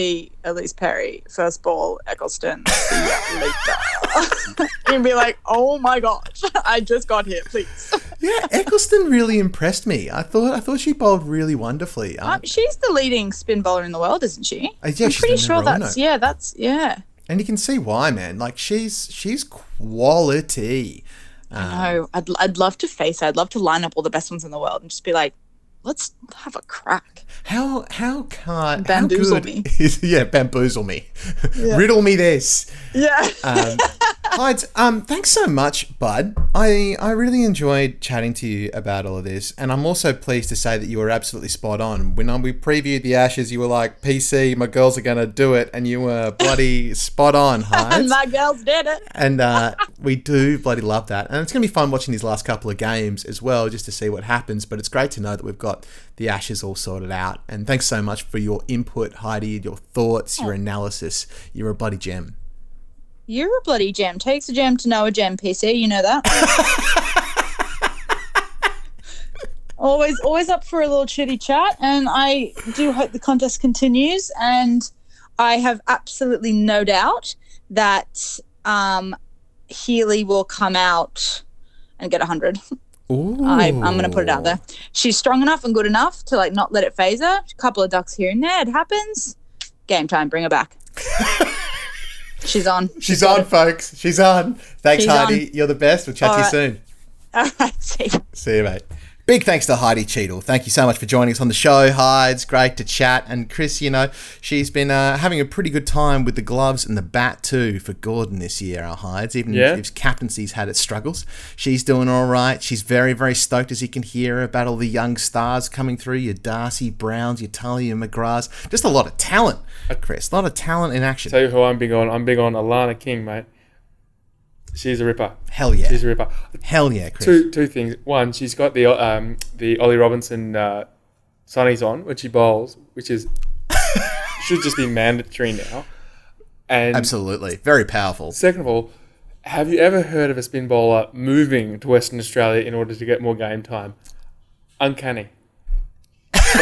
S3: Ellyse Perry, first ball, Ecclestone. You'd be like, oh my gosh, I just got here, please.
S1: Yeah, Ecclestone really impressed me. I thought I thought she bowled really wonderfully. Um,
S3: she's the leading spin bowler in the world, isn't she?
S1: Uh, yeah,
S3: I'm
S1: she's
S3: pretty sure that's yeah, that's yeah.
S1: and you can see why, man. Like she's she's quality. Um,
S3: No, I'd I'd love to face her. I'd love to line up all the best ones in the world and just be like, let's have a crack.
S1: How how can
S3: Bamboozle
S1: how
S3: me.
S1: Is, yeah, bamboozle me, riddle me this.
S3: Yeah.
S1: Um, Hides, um, thanks so much, Bud. I, I really enjoyed chatting to you about all of this, and I'm also pleased to say that you were absolutely spot on. When um, we previewed the Ashes, you were like, "PC, my girls are gonna do it," and you were bloody spot on,
S3: and
S1: Hides.
S3: my girls did it.
S1: and uh, we do bloody love that, and it's gonna be fun watching these last couple of games as well, just to see what happens. But it's great to know that we've got the Ashes all sorted out. And thanks so much for your input, Heidi, your thoughts, your analysis. You're a bloody gem.
S3: You're a bloody gem. Takes a gem to know a gem, PC. You know that. always, always up for a little chitty chat, and I do hope the contest continues. And I have absolutely no doubt that um, Healy will come out and get hundred.
S1: Ooh.
S3: I, I'm going to put it out there. She's strong enough and good enough to like not let it phase her. A couple of ducks here and there. It happens. Game time. Bring her back. She's on.
S1: She's on, folks. She's on. Thanks,
S3: She's
S1: Heidi. You're the best. We'll chat to you
S3: All
S1: soon.
S3: All right. See. you.
S1: See you, mate. Big thanks to Heidi Cheadle. Thank you so much for joining us on the show, Heidi. It's great to chat. And Chris, you know, she's been uh, having a pretty good time with the gloves and the bat too for Gordon this year, our Hides. Even
S2: Yeah.
S1: if captaincy's had its struggles, she's doing all right. She's very, very stoked, as you can hear, about all the young stars coming through. Your Darcy Browns, your Talia McGraths. Just a lot of talent, Chris. A lot of talent in action.
S2: Tell you who I'm big on. I'm big on Alana King, mate. She's a ripper.
S1: Hell yeah.
S2: She's a ripper.
S1: Hell yeah, Chris.
S2: Two two things. One, she's got the um the Ollie Robinson uh, sunnies on when she bowls, which is should just be mandatory now. And
S1: Absolutely. Very powerful.
S2: second of all, have you ever heard of a spin bowler moving to Western Australia in order to get more game time? Uncanny.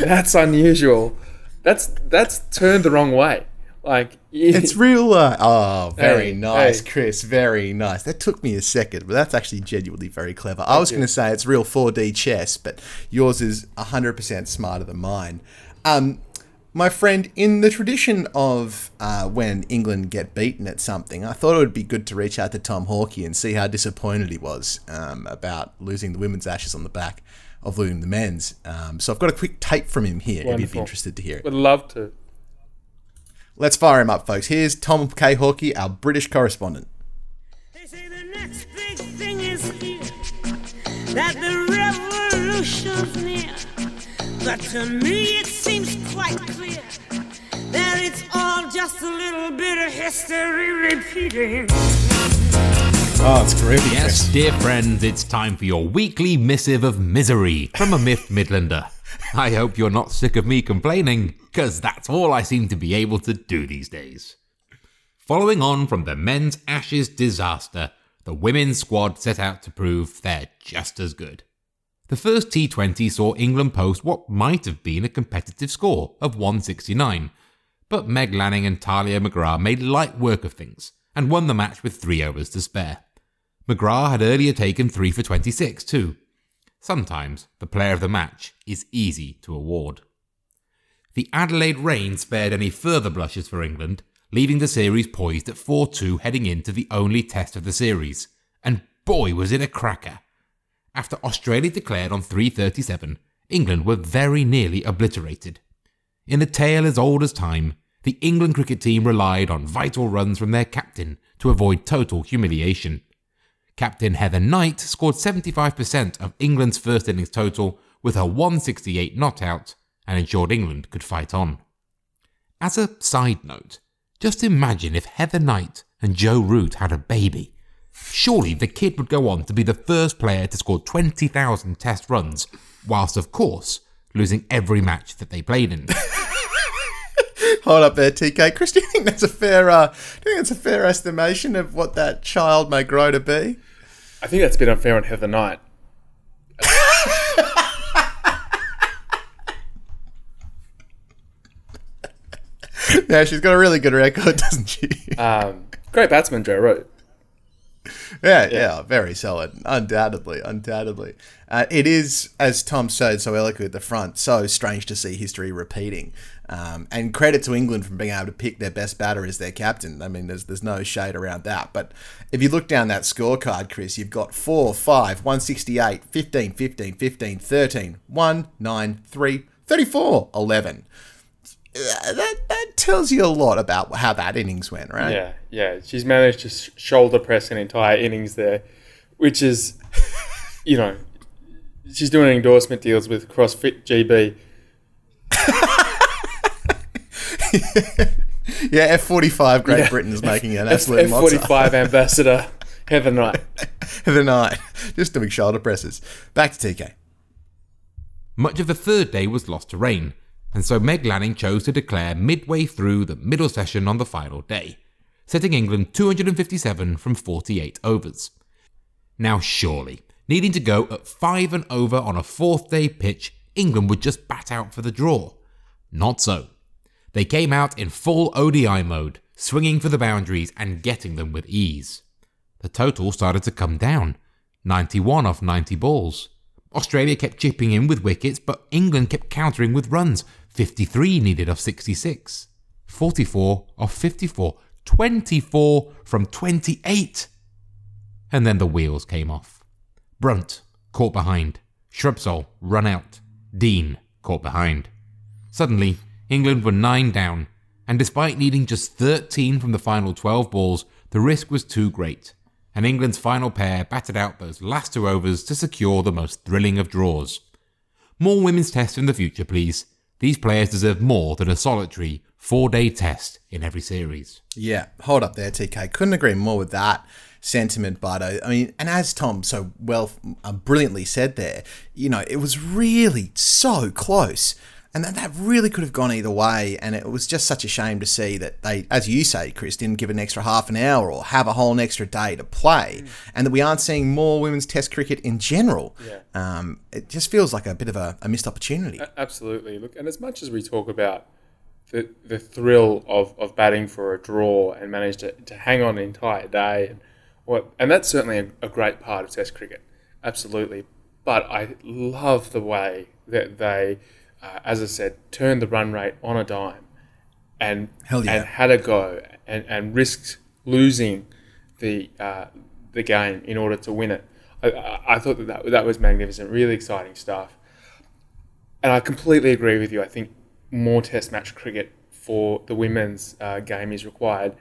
S2: that's unusual. That's that's turned the wrong way. Like
S1: It's real. Uh, oh, very
S2: Hey,
S1: nice,
S2: hey.
S1: Chris. Very nice. That took me a second, but that's actually genuinely very clever. I was going to say it's real 4D chess, but yours is 100% smarter than mine. Um, my friend, in the tradition of uh, when England get beaten at something, I thought it would be good to reach out to Tom Hawkey and see how disappointed he was um, about losing the women's ashes on the back of losing the men's. Um, so I've got a quick tape from him here if you'd be interested to hear it.
S2: would love to.
S1: Let's fire him up, folks. Here's Tom K. Hawkey, our British correspondent.
S4: next big thing is here. That the revolution's near. But to me it seems quite clear that it's all just a little bit of history repeating.
S1: Oh, it's groovy.
S5: Yes, dear friends, it's time for your weekly missive of misery from a Myth Midlander. I hope you're not sick of me complaining, because that's all I seem to be able to do these days. Following on from the men's Ashes disaster, the women's squad set out to prove they're just as good. The first T20 saw England post what might have been a competitive score of 169, but Meg Lanning and Talia McGrath made light work of things and won the match with three overs to spare. McGrath had earlier taken 3 for 26 too. Sometimes the player of the match is easy to award. The Adelaide rain spared any further blushes for England, leaving the series poised at 4 2 heading into the only test of the series. And boy, was it a cracker! After Australia declared on 337, England were very nearly obliterated. In a tale as old as time, the England cricket team relied on vital runs from their captain to avoid total humiliation. Captain Heather Knight scored 75% of England's first innings total with her 168 not out and ensured England could fight on. As a side note, just imagine if Heather Knight and Joe Root had a baby. Surely the kid would go on to be the first player to score 20,000 test runs, whilst, of course, losing every match that they played in.
S1: Hold up there, TK. Chris, do you think that's a fair? Uh, do you think that's a fair estimation of what that child may grow to be?
S2: I think that's a bit unfair on Heather Knight.
S1: Yeah, she's got a really good record, doesn't she?
S2: Um, great batsman, Joe Root.
S1: Yeah, yeah, very solid. Undoubtedly, undoubtedly. Uh, it is, as Tom said so eloquently at the front, so strange to see history repeating. Um, and credit to England for being able to pick their best batter as their captain. I mean, there's there's no shade around that. But if you look down that scorecard, Chris, you've got 4, 5, 168, 15, 15, 15, 13, 1, 9, 3, 34, 11. Uh, That, that tells you a lot about how that innings went, right?
S2: Yeah, yeah. She's managed to sh- shoulder press an entire innings there, which is, you know, she's doing endorsement deals with CrossFit GB.
S1: Yeah, F45 Great
S2: Yeah.
S1: is making an absolute
S2: F forty five ambassador Heather Knight.
S1: the night. Just doing shoulder presses. Back to TK.
S5: Much of the third day was lost to rain, and so Meg Lanning chose to declare midway through the middle session on the final day, setting England 257 from 48 overs. Now, surely, needing to go at 5 and over on a fourth day pitch, England would just bat out for the draw. Not so. They came out in full ODI mode, swinging for the boundaries and getting them with ease. The total started to come down 91 off 90 balls. Australia kept chipping in with wickets, but England kept countering with runs 53 needed off 66, 44 off 54, 24 from 28. And then the wheels came off. Brunt caught behind, Shrubsole run out, Dean caught behind. Suddenly, England were 9 down, and despite needing just 13 from the final 12 balls, the risk was too great, and England's final pair batted out those last two overs to secure the most thrilling of draws. More women's tests in the future, please. These players deserve more than a solitary four day test in every series.
S1: Yeah, hold up there, TK. Couldn't agree more with that sentiment, Bardo. I mean, and as Tom so well, uh, brilliantly said there, you know, it was really so close. And that, that really could have gone either way. And it was just such a shame to see that they, as you say, Chris, didn't give an extra half an hour or have a whole extra day to play. And that we aren't seeing more women's test cricket in general.
S2: Yeah.
S1: Um, it just feels like a bit of a, a missed opportunity.
S2: A- Absolutely. Look, and as much as we talk about the the thrill of, of batting for a draw and manage to, to hang on an entire day and what and that's certainly a, a great part of Test cricket. Absolutely. But I love the way that they, uh, as I said, turned the run rate on a dime and
S1: yeah.
S2: and had a go and, and risked losing the uh, the game in order to win it. I, I, I thought that, that that was magnificent, really exciting stuff. And I completely agree with you. I think more Test match cricket for the women's uh, game is required.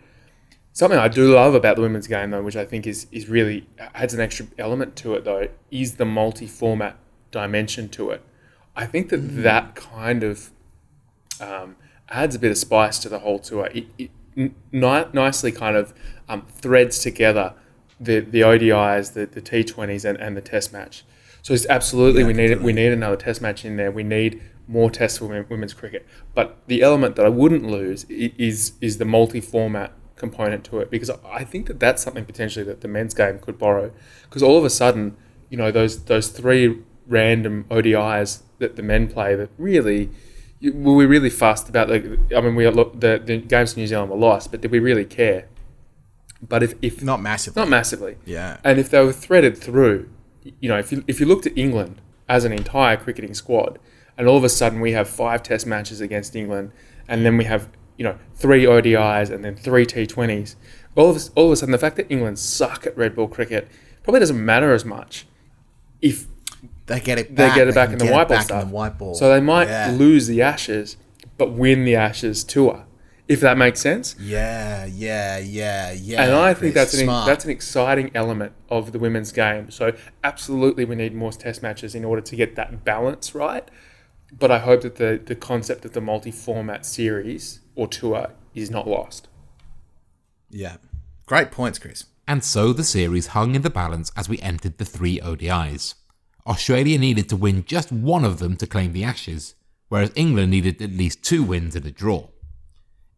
S2: Something I do love about the women's game, though, which I think is, is really adds an extra element to it, though, is the multi format dimension to it. I think that that kind of um, adds a bit of spice to the whole tour. It, it n- nicely kind of um, threads together the, the ODIs, the, the T20s, and, and the Test match. So it's absolutely we need we need another Test match in there. We need more tests for women's cricket. But the element that I wouldn't lose is is the multi format component to it because I think that that's something potentially that the men's game could borrow because all of a sudden you know those those three random ODIs that the men play that really you- were we really fussed about the I mean we look the, the games in New Zealand were lost but did we really care but if, if
S1: Not massively.
S2: not massively
S1: Yeah.
S2: and if they were threaded through you know if you, if you looked at England as an entire cricketing squad and all of a sudden we have five test matches against England and then we have you know three ODIs and then three T20s all of a, all of a sudden the fact that England suck at red ball cricket probably doesn't matter as much if
S1: They get it
S2: they
S1: back.
S2: get it back in the
S1: get it
S2: white ball
S1: back
S2: stuff.
S1: in the white ball.
S2: So they might
S1: Yeah.
S2: lose the Ashes, but win the Ashes tour, if that makes sense.
S1: Yeah, yeah, yeah, yeah.
S2: And I think that's an
S1: smart.
S2: that's an exciting element of the women's game. So absolutely, we need more Test matches in order to get that balance right. But I hope that the the concept of the multi-format series or tour is not lost.
S1: yeah. Great points, Chris.
S5: And so the series hung in the balance as we entered the three ODIs. Australia needed to win just one of them to claim the Ashes, whereas England needed at least two wins and a draw.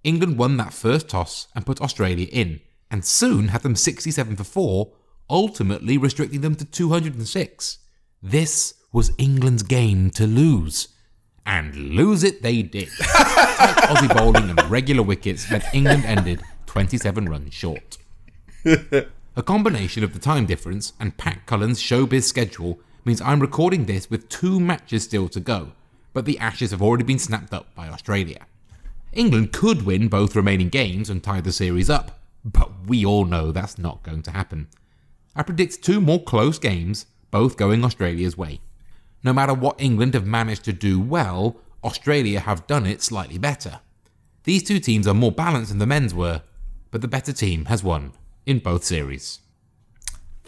S5: England won that first toss and put Australia in, and soon had them 67 for 4, ultimately restricting them to 206. This was England's game to lose. And lose it they did. Tight Aussie bowling and regular wickets meant England ended 27 runs short. A combination of the time difference and Pat Cullen's showbiz schedule means I'm recording this with two matches still to go, but the Ashes have already been snapped up by Australia. England could win both remaining games and tie the series up, but we all know that's not going to happen. I predict two more close games, both going Australia's way. No matter what England have managed to do well, Australia have done it slightly better. These two teams are more balanced than the men's were, but the better team has won in both series.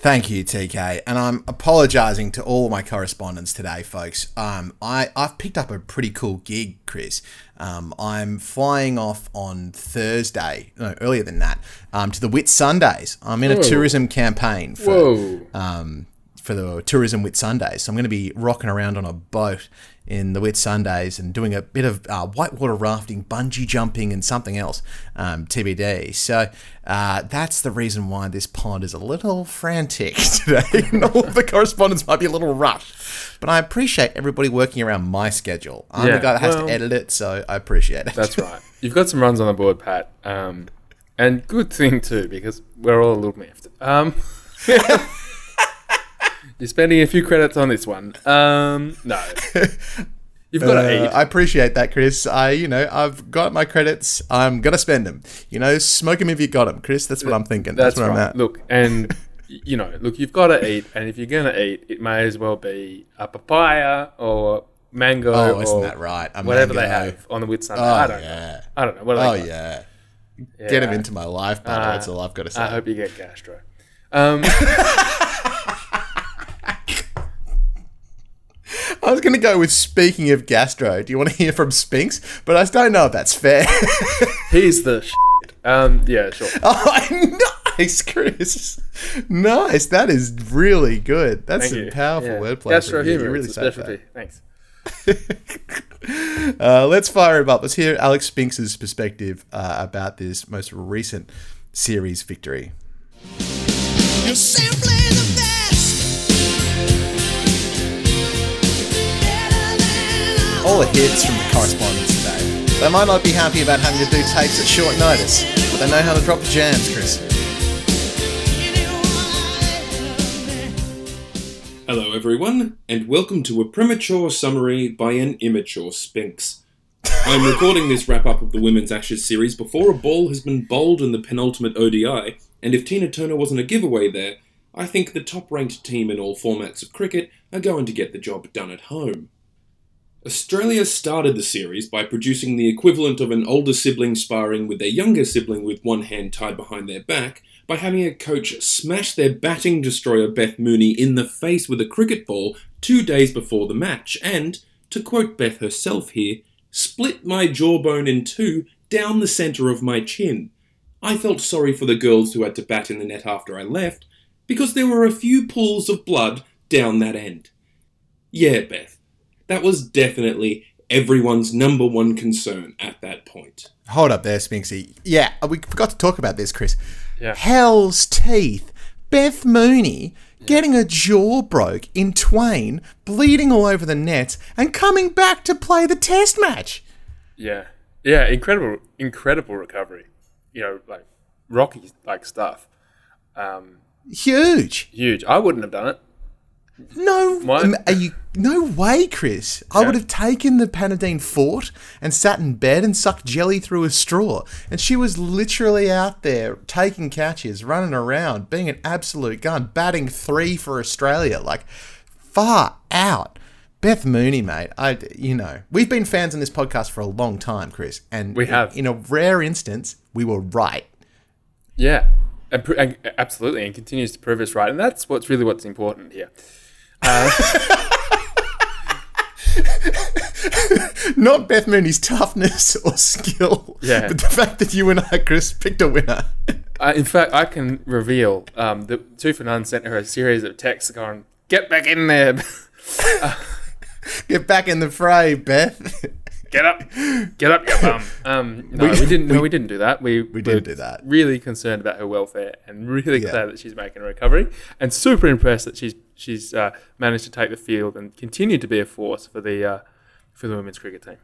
S1: Thank you, TK. And I'm apologising to all my correspondents today, folks. Um, I, I've picked up a pretty cool gig, Chris. Um, I'm flying off on Thursday, no, earlier than that, um, to the Whitsundays. I'm in a
S2: Whoa.
S1: tourism campaign for, um, for the Tourism Whitsundays. So I'm going to be rocking around on a boat in the Whitsundays and doing a bit of uh, whitewater rafting, bungee jumping, and something else, um, TBD. So uh, that's the reason why this pod is a little frantic today. and all of the correspondence might be a little rushed. But I appreciate everybody working around my schedule. I'm
S2: Yeah,
S1: the guy that has
S2: well-
S1: to edit it, so I appreciate it.
S2: That's right. You've got some runs on the board, Pat. Um, and good thing too, because we're all a little miffed. Um, you're spending a few credits on this one. Um, no, you've got to
S1: Uh,
S2: eat.
S1: I appreciate that, Chris. I, you know, I've got my credits. I'm gonna spend them. You know, smoke them if you got them, Chris. That's what I'm thinking. That's,
S2: That's
S1: where
S2: right.
S1: I'm at.
S2: Look, and you know, look, you've got to eat, and if you're gonna eat, it may as well be a papaya or mango.
S1: Oh, isn't that right? A
S2: whatever they have on the Whit
S1: Oh
S2: I don't
S1: yeah.
S2: know. I don't know. What
S1: Oh
S2: got?
S1: yeah.
S2: Yeah.
S1: Get him into my life, buddy.
S2: Uh,
S1: That's all I've got to say.
S2: I hope you get gastro. Um,
S1: I was going to go with speaking of gastro. Do you want to hear from Spinks? But I don't know if that's fair.
S2: he's the shit. Um, yeah, sure.
S1: oh, nice, Chris. Nice. That is really good. That's
S2: Thank
S1: some
S2: you.
S1: powerful
S2: Yeah.
S1: wordplay.
S2: Gastro
S1: from you. You
S2: humor,
S1: really
S2: it's a
S1: saved
S2: specialty. Thanks.
S1: Uh, let's fire him up. Let's hear Alex Spinks' perspective uh, about this most recent series victory. All the hits from the correspondents today. They might not be happy about having to do tapes at short notice, but they know how to drop the jams, Chris.
S6: Hello, everyone, and welcome to a premature summary by an immature Spinks. I'm recording this wrap up of the Women's Ashes series before a ball has been bowled in the penultimate ODI, and if Tina Turner wasn't a giveaway there, I think the top ranked team in all formats of cricket are going to get the job done at home. Australia started the series by producing the equivalent of an older sibling sparring with their younger sibling with one hand tied behind their back by having a coach smash their batting destroyer Beth Mooney in the face with a cricket ball two days before the match and, to quote Beth herself here, split my jawbone in two down the centre of my chin. I felt sorry for the girls who had to bat in the net after I left, because there were a few pools of blood down that end. Yeah, Beth, that was definitely everyone's number one concern at that point.
S1: Hold up there, Spinksy. Yeah, we forgot to talk about this, Chris.
S2: Yeah.
S1: Hell's teeth. Beth Mooney getting a jaw broke in twain, bleeding all over the net, and coming back to play the test match.
S2: Yeah, yeah, incredible, incredible recovery. You know, like rocky like stuff. Um,
S1: Huge.
S2: huge. I wouldn't have done it.
S1: No, um, are you? No way, Chris. I would have taken the Panadeine Forte and sat in bed and sucked jelly through a straw. And she was literally out there taking catches, running around, being an absolute gun, batting three for Australia, like far out. Beth Mooney, mate. I, you know, we've been fans on this podcast for a long time, Chris, and
S2: We have.
S1: In a rare instance, we were right.
S2: Yeah, and, and absolutely, and continues to prove us right. And that's what's really what's important here.
S1: Not Beth Mooney's toughness or skill,
S2: Yeah.
S1: but the fact that you and I, Chris, picked a winner.
S2: Uh, in fact, I can reveal um, that Two for None sent her a series of texts going, "Get back in there,
S1: Get back in the fray, Beth.
S2: Get up, get up, you bum." Um, no, we, didn't. no, we didn't do that. We we
S1: didn't do that.
S2: Really concerned about her welfare, and really
S1: Yeah.
S2: glad that she's making a recovery, and super impressed that she's she's uh, managed to take the field and continue to be a force for the uh, for the women's cricket team.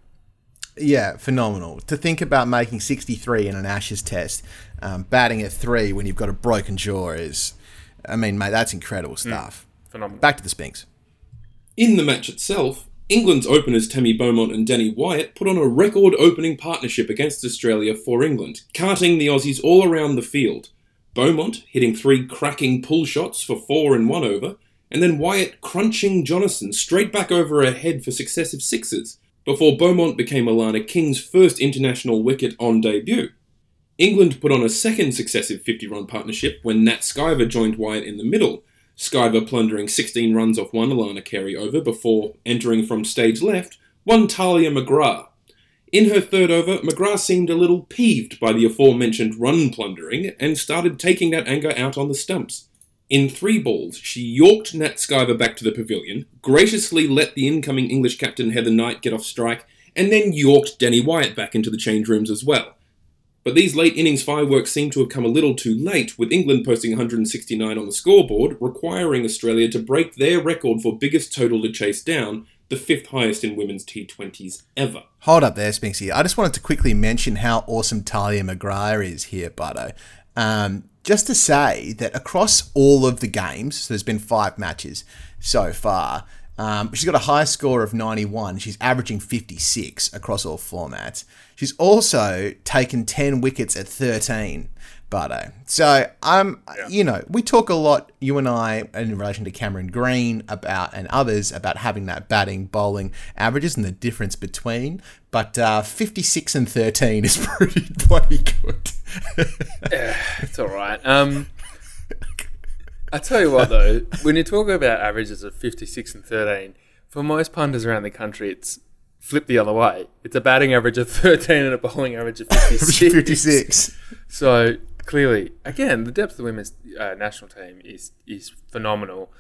S1: yeah, phenomenal. To think about making 63 in an Ashes test, um, batting at three when you've got a broken jaw is, I mean, mate, that's incredible stuff.
S2: Phenomenal.
S1: Back to the Spinks.
S6: In the match itself, England's openers Tammy Beaumont and Danni Wyatt put on a record opening partnership against Australia for England, carting the Aussies all around the field. Beaumont hitting three cracking pull shots for four in one over, and then Wyatt crunching Jonassen straight back over her head for successive sixes, before Beaumont became Alana King's first international wicket on debut. England put on a second successive 50 run partnership when Nat Sciver joined Wyatt in the middle, Sciver plundering 16 runs off one Alana Carey over before entering from stage left, one Tahlia McGrath. In her third over, McGrath seemed a little peeved by the aforementioned run plundering and started taking that anger out on the stumps. In three balls, she yorked Nat Sciver back to the pavilion, graciously let the incoming English captain Heather Knight get off strike, and then yorked Danni Wyatt back into the change rooms as well. But these late innings fireworks seem to have come a little too late, with England posting 169 on the scoreboard, requiring Australia to break their record for biggest total to chase down, the fifth highest in women's T20s ever.
S1: Hold up there, Spinksy. I just wanted to quickly mention how awesome Tahlia McGrath is here, Butto. Um, just to say that across all of the games, so there's been five matches so far, um, she's got a high score of 91. She's averaging 56 across all formats. She's also taken 10 wickets at 13, Butto. So, um, you know, we talk a lot, you and I, in relation to Cameron Green about and others about having that batting bowling averages and the difference between. But uh, 56 and 13 is pretty bloody good.
S2: It's all right. Um, I tell you what, though, when you talk about averages of 56 and 13, for most punters around the country, it's flipped the other way. It's a batting average of 13 and a bowling average of 56.
S1: 56.
S2: So clearly, again, the depth of the women's uh, national team is is phenomenal,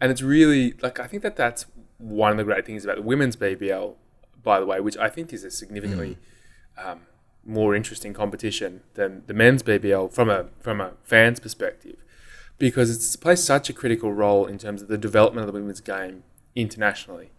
S2: and it's really like I think that that's one of the great things about the women's BBL, by the way, which I think is a significantly um, more interesting competition than the men's BBL from a from a fan's perspective, because it's plays such a critical role in terms of the development of the women's game internationally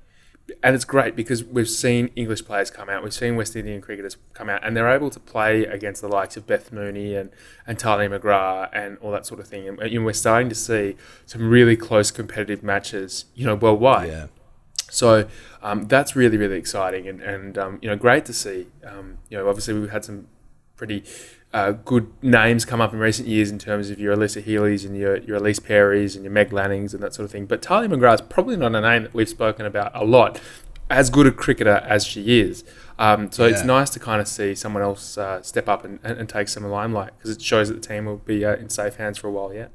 S2: and it's great because we've seen English players come out, we've seen West Indian cricketers come out, and they're able to play against the likes of Beth Mooney and, and Tahlia McGrath and all that sort of thing. And, and we're starting to see some really close competitive matches, you know, worldwide.
S1: Yeah.
S2: So um, that's really, really exciting and, and um, you know, great to see. Um, you know, obviously we've had some pretty uh, good names come up in recent years in terms of your Alyssa Healy's and your, your Ellyse Perry's and your Meg Lannings and that sort of thing. But Tahlia McGrath's probably not a name that we've spoken about a lot. as good a cricketer as she is. Um, so it's nice to kind of see someone else uh, step up and, and, and take some limelight because it shows that the team will be uh, in safe hands for a while yet.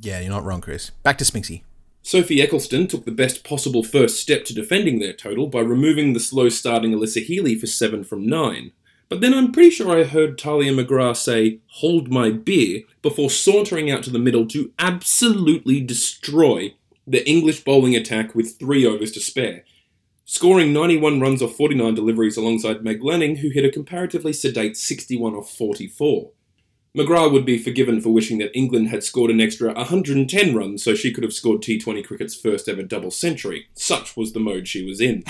S1: Yeah, you're not wrong, Chris. Back to Spinksy.
S6: Sophie Ecclestone took the best possible first step to defending their total by removing the slow starting Alyssa Healy for 7 from 9. But then I'm pretty sure I heard Tahlia McGrath say, hold my beer, before sauntering out to the middle to absolutely destroy the English bowling attack with three overs to spare. Scoring 91 runs off 49 deliveries alongside Meg Lanning, who hit a comparatively sedate 61 off 44. McGrath would be forgiven for wishing that England had scored an extra 110 runs so she could have scored T20 cricket's first ever double century. Such was the mode she was in.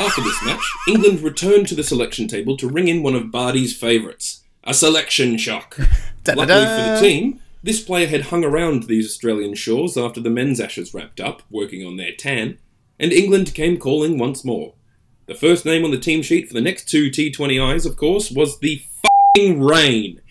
S6: After this match, England returned to the selection table to ring in one of Barty's favourites, a selection shock. Luckily for the team, this player had hung around these Australian shores after the men's ashes wrapped up, working on their tan, and England came calling once more. The first name on the team sheet for the next two T20Is, of course, was the fing rain.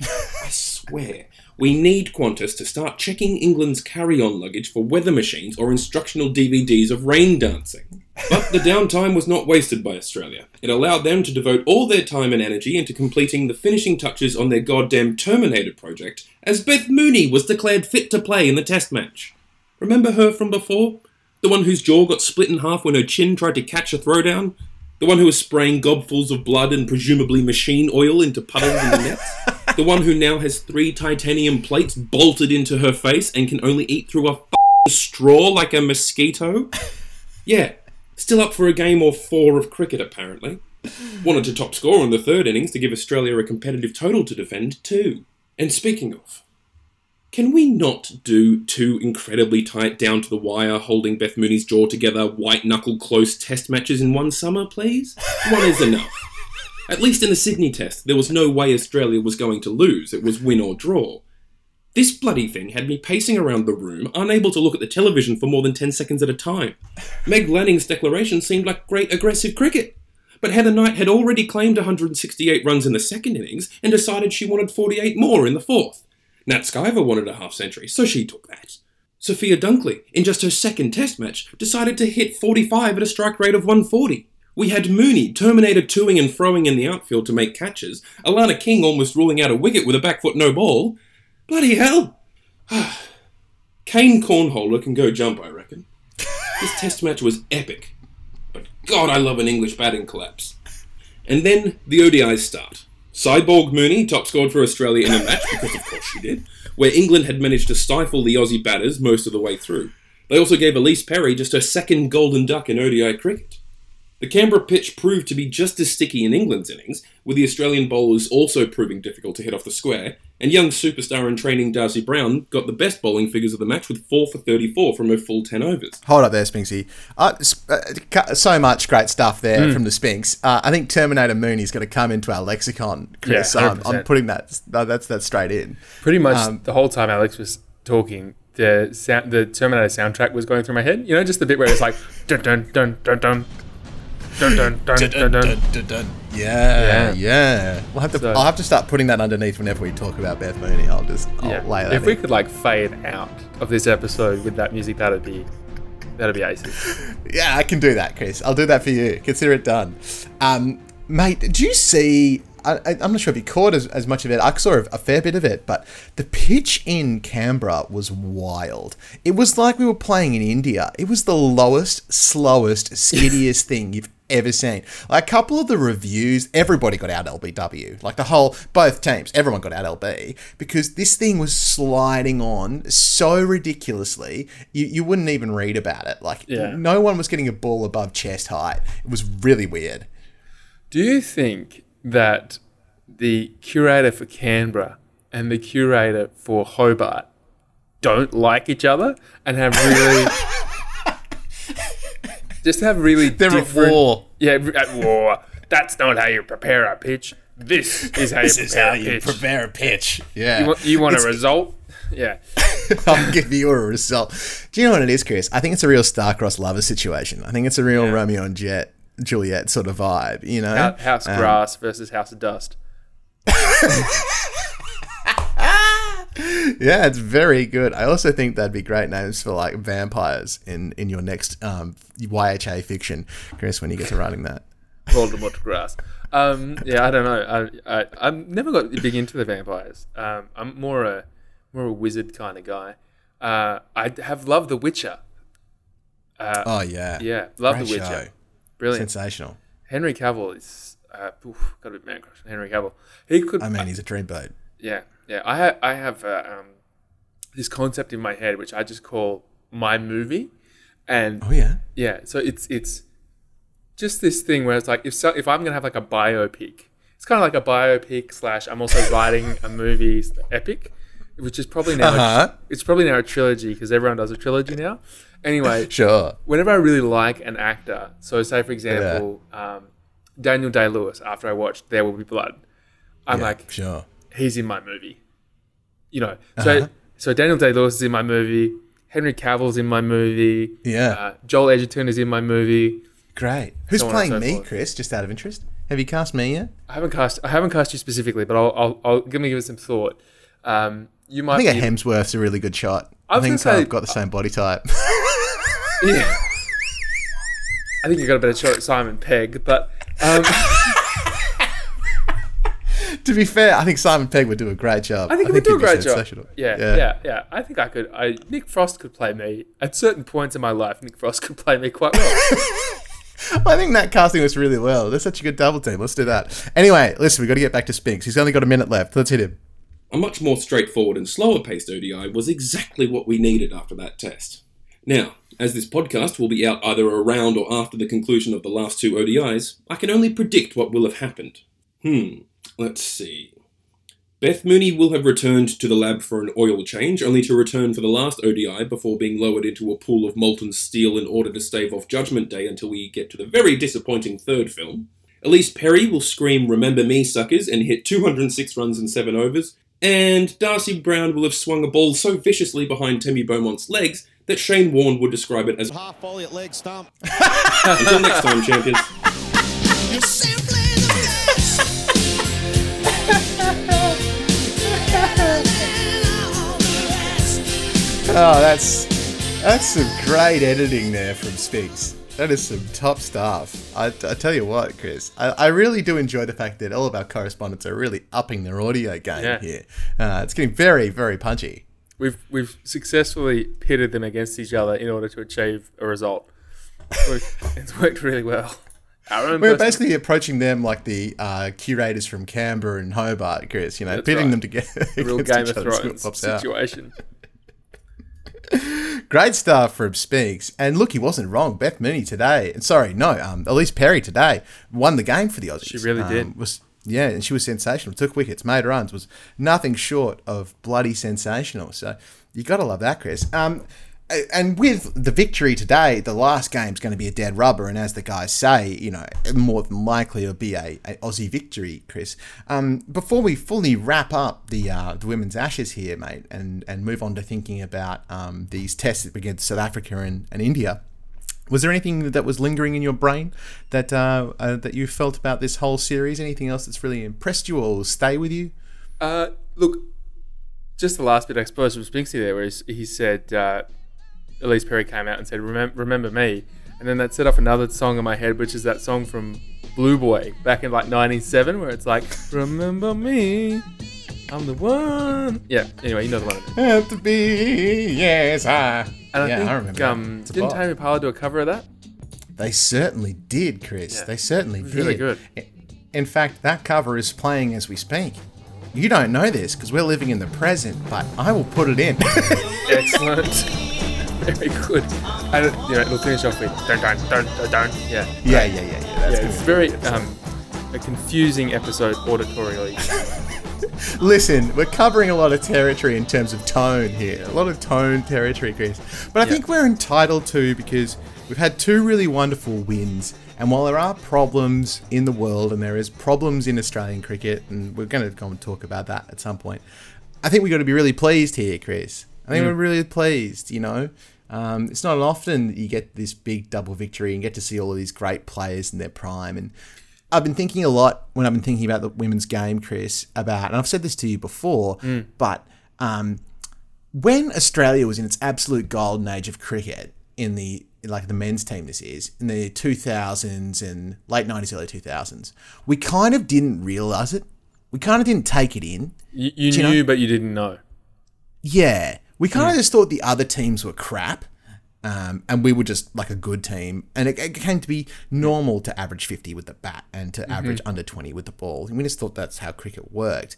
S6: Swear, we need Qantas to start checking England's carry-on luggage for weather machines or instructional DVDs of rain dancing. But the downtime was not wasted by Australia. It allowed them to devote all their time and energy into completing the finishing touches on their goddamn Terminator project, as Beth Mooney was declared fit to play in the test match. Remember her from before? The one whose jaw got split in half when her chin tried to catch a throwdown? The one who was spraying gobfuls of blood and presumably machine oil into puddles in the nets? The one who now has three titanium plates bolted into her face and can only eat through a straw like a mosquito? Yeah, still up for a game or four of cricket apparently. Wanted to top score in the third innings to give Australia a competitive total to defend too. And speaking of, can we not do two incredibly tight, down to the wire, holding Beth Mooney's jaw together, white knuckle close test matches in one summer, please? One is enough. At least in the Sydney test, there was no way Australia was going to lose, it was win or draw. This bloody thing had me pacing around the room, unable to look at the television for more than 10 seconds at a time. Meg Lanning's declaration seemed like great aggressive cricket. But Heather Knight had already claimed 168 runs in the second innings and decided she wanted 48 more in the fourth. Nat Sciver wanted a half century, so she took that. Sophia Dunkley, in just her second test match, decided to hit 45 at a strike rate of 140. We had Mooney, Terminator toing and throwing in the outfield to make catches, Alana King almost ruling out a wicket with a back foot no ball. Bloody hell! Kane Cornholer can go jump, I reckon. This test match was epic. But God, I love an English batting collapse. And then the ODIs start. Cyborg Mooney top scored for Australia in a match, because of course she did, where England had managed to stifle the Aussie batters most of the way through. They also gave Ellyse Perry just her second golden duck in ODI cricket. The Canberra pitch proved to be just as sticky in England's innings, with the Australian bowlers also proving difficult to hit off the square, and young superstar in training Darcie Brown got the best bowling figures of the match with 4 for 34 from her full 10 overs.
S1: Hold up there, Spinksy. Uh, sp- uh, cu- so much great stuff there
S2: Hmm.
S1: from the Spinks. Uh, I think Terminator Mooney's going to come into our lexicon, Chris.
S2: Yeah,
S1: I'm, I'm putting that, that's that's straight in.
S2: Pretty much
S1: Um,
S2: the whole time Alex was talking, the sound, the Terminator soundtrack was going through my head. You know, just the bit where it's like dun dun dun dun dun dun dun dun dun dun.
S1: Yeah,
S2: Yeah.
S1: yeah. We'll have to.
S2: So-
S1: I'll have to start putting that underneath whenever we talk about Beth Mooney. I'll just I'll
S2: Yeah.
S1: lay that.
S2: If we could like fade out of this episode with that music, that'd be that'd be aces.
S1: Yeah, I can do that, Chris. I'll do that for you. Consider it done. Um, mate, did you see? I, I- I'm not sure if you caught as, as much of it. I saw a fair bit of it, but the pitch in Canberra was wild. It was like we were playing in India. It was the lowest, slowest, skiddiest thing you've ever seen. Like a couple of the reviews, everybody got out LBW. Like the whole, both teams, everyone got out LB because this thing was sliding on so ridiculously, you, you wouldn't even read about it. Like
S2: Yeah.
S1: no one was getting a ball above chest height. It was really weird.
S2: Do you think that the curator for Canberra and the curator for Hobart don't like each other and have really just have really
S1: They're at
S2: different
S1: war.
S2: Yeah, at war. That's not how you prepare a pitch. This is how you prepare a pitch.
S1: prepare a pitch. Yeah.
S2: you want, you want a result? Yeah.
S1: I'll give you a result. Do you know what it is, Chris? I think it's a real star-crossed lover situation. I think it's a real
S2: Yeah.
S1: Romeo and Jet, Juliet sort of vibe. You know,
S2: Hou- House
S1: Um,
S2: grass versus house of dust.
S1: Yeah, it's very good. I also think that'd be great names for like vampires in in your next um, YHA fiction, Chris. When you get to writing that.
S2: Voldemort grass. Um, yeah, I don't know. I, I I've never got big into the vampires. Um, I'm more a more a wizard kind of guy. Uh, I have loved The Witcher. Uh,
S1: Oh yeah,
S2: yeah, love
S1: Great
S2: The Witcher.
S1: show.
S2: Brilliant.
S1: sensational.
S2: Henry Cavill is uh, oof, got a bit man crush on Henry Cavill. He could.
S1: I mean, he's a dreamboat.
S2: yeah, yeah. I have I have uh, um, this concept in my head which I just call my movie, and
S1: Oh yeah,
S2: yeah, so it's it's just this thing where it's like if so, if I'm gonna have like a biopic, it's kind of like a biopic slash I'm also writing a movie epic, which is probably now
S1: Uh-huh.
S2: it's probably now a trilogy because everyone does a trilogy now. Anyway,
S1: sure.
S2: whenever I really like an actor, so say for example, um, Daniel Day Lewis, after I watched There Will Be Blood, I'm
S1: Yeah,
S2: like,
S1: sure.
S2: He's in my movie. You know, so
S1: Uh-huh.
S2: so Daniel Day Lewis is in my movie. Henry Cavill's in my movie.
S1: Yeah.
S2: Uh, Joel Edgerton is in my movie.
S1: Great. Who's
S2: so
S1: playing
S2: so
S1: me,
S2: forth.
S1: Chris? Just out of interest, have you cast me yet?
S2: I haven't cast I haven't cast you specifically, but I'll I'll, I'll give me give it some thought. Um, you might
S1: I think a Hemsworth's a really good shot.
S2: I
S1: I, think
S2: say-
S1: I've got the same body type.
S2: yeah. I think you got a better shot at Simon Pegg, but um,
S1: to be fair, I think Simon Pegg would do a great job.
S2: I think he would do a great job.
S1: sensational.
S2: Yeah, yeah, yeah, I think I could. I Nick Frost could play me at certain points in my life. Nick Frost could play me quite well.
S1: I think that casting was really well. That's such a good double team. Let's do that. Anyway, listen, we've got to get back to Spinks. He's only got a minute left. Let's hit him.
S6: A much more straightforward and slower paced ODI was exactly what we needed after that test. Now, as this podcast will be out either around or after the conclusion of the last two ODIs, I can only predict what will have happened. Hmm, let's see. Beth Mooney will have returned to the lab for an oil change, only to return for the last ODI before being lowered into a pool of molten steel in order to stave off Judgment Day until we get to the very disappointing third film. Ellyse Perry will scream Remember Me, suckers, and hit 206 runs in 7 overs. And Darcie Brown will have swung a ball so viciously behind Tammy Beaumont's legs that Shane Warne would describe it as
S7: Half volley at leg stump.
S6: Until next time, champions.
S1: Oh, that's that's some great editing there from Spinks. That is some top stuff. I, I tell you what, Chris, I, I really do enjoy the fact that all of our correspondents are really upping their audio game
S2: Yeah.
S1: here. Uh, it's getting very, very punchy.
S2: We've we've successfully pitted them against each other in order to achieve a result. It's worked really well.
S1: We're basically approaching them like the uh, curators from Canberra and Hobart, Chris. You know,
S2: That's
S1: pitting
S2: right.
S1: them together.
S2: a real Game of
S1: other, see what
S2: Thrones situation.
S1: Great stuff from Spinks. And look, he wasn't wrong. Beth Mooney today, and sorry, no, um, Ellyse Perry today won the game for the Aussies.
S2: She really
S1: Um,
S2: did.
S1: Was yeah, and she was sensational. Took wickets, made runs, was nothing short of bloody sensational. So you got to love that, Chris. Um, and with the victory today, the last game's going to be a dead rubber, and as the guys say, you know, more than likely it'll be a, a Aussie victory, Chris. Um, before we fully wrap up the uh, the women's Ashes here, mate, and and move on to thinking about um, these tests against South Africa and, and India. Was there anything that was lingering in your brain that uh, uh, that you felt about this whole series? Anything else that's really impressed you or stay with you?
S2: Uh, look, just the last bit, I suppose, from Spinksy there, where he said, uh, Ellyse Perry came out and said, Remember, Remember Me. And then that set off another song in my head, which is that song from Blue Boy back in like 97, where it's like, Remember Me, I'm the one. Yeah, anyway, you know the one.
S1: Have to be, yes, I.
S2: And I
S1: yeah,
S2: think,
S1: I remember.
S2: um,
S1: that. It's a
S2: didn't. Tame Impala do a cover of that?
S1: They certainly did, Chris.
S2: Yeah.
S1: They certainly did.
S2: really good.
S1: In fact, that cover is playing as we speak. You don't know this because we're living in the present, but I will put it in.
S2: Excellent. Very good. And it, you know, it'll finish off with dun dun dun dun dun. Yeah.
S1: yeah, yeah, yeah, yeah. That's
S2: yeah, it's very um, a confusing episode auditorially.
S1: Listen, we're covering a lot of territory in terms of tone here. A lot of tone territory, Chris. But I
S2: Yeah.
S1: think we're entitled to because we've had two really wonderful wins. And while there are problems in the world and there is problems in Australian cricket, and we're going to go and talk about that at some point, I think we've got to be really pleased here, Chris. I think we're really pleased, you know. Um, it's not often that you get this big double victory and get to see all of these great players in their prime. And I've been thinking a lot when I've been thinking about the women's game, Chris, about, and I've said this to you before, but um, when Australia was in its absolute golden age of cricket in the like the men's team this is in the 2000s and late 90s early 2000s we kind of didn't realize it. We kind of didn't take it in.
S2: You, you knew,
S1: know-
S2: but you didn't know.
S1: yeah we kind of just thought the other teams were crap um, and we were just like a good team and it, it came to be normal to average 50 with the bat and to
S2: Mm-hmm.
S1: average under 20 with the ball and we just thought that's how cricket worked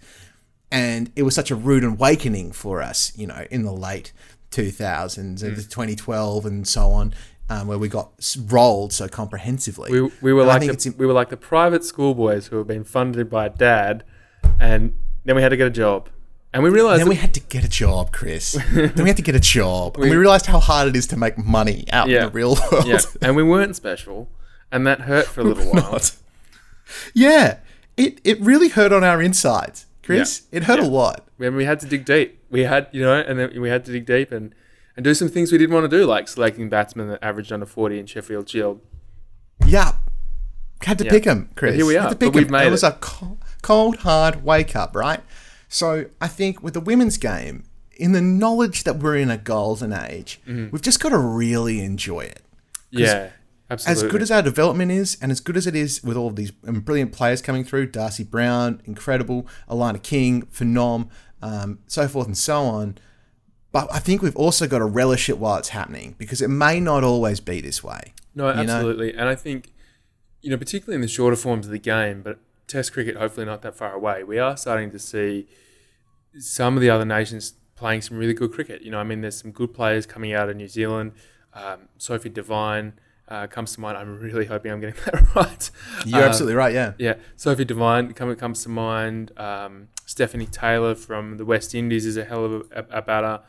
S1: and it was such a rude awakening for us, you know, in the late 2000s and
S2: Hmm.
S1: the 2012 and so on, um, where we got rolled so comprehensively.
S2: We, we were
S1: And
S2: like the, we were like the private schoolboys who have been funded by dad, and then we had to get a job, and we realized
S1: then
S2: that-
S1: we had to get a job, Chris. then we had to get a job, and we realized how hard it is to make money out
S2: Yeah.
S1: in the real world.
S2: yeah, and we weren't special, and that hurt for a little while.
S1: Not. Yeah, it it really hurt on our insides, Chris.
S2: Yeah.
S1: It hurt
S2: Yeah.
S1: a lot.
S2: when we had to dig deep. We had, you know, and then we had to dig deep and, and do some things we didn't want to do, like selecting batsmen that averaged under 40 in Sheffield Shield.
S1: Yeah. Had to pick him, Chris.
S2: here we
S1: Had
S2: are,
S1: to pick
S2: but we've made
S1: it was a cold, hard wake up, right? So I think with the women's game, in the knowledge that we're in a golden age,
S2: Mm-hmm.
S1: we've just got to really enjoy it.
S2: Yeah, Absolutely.
S1: As good as our development is, and as good as it is with all of these um, brilliant players coming through, Darcie Brown, incredible, Alana King, Phenom, um, so forth and so on. But I think we've also got to relish it while it's happening because it may not always be this way.
S2: No,
S1: you know?
S2: absolutely. And I think, you know, particularly in the shorter forms of the game, but Test cricket, hopefully not that far away, we are starting to see some of the other nations playing some really good cricket. You know, I mean, there's some good players coming out of New Zealand. Um, Sophie Devine uh, comes to mind. I'm really hoping I'm getting that right.
S1: You're
S2: Uh,
S1: absolutely right, yeah.
S2: Yeah, Sophie Devine come, comes to mind. Um, Stephanie Taylor from the West Indies is a hell of a, a, batter.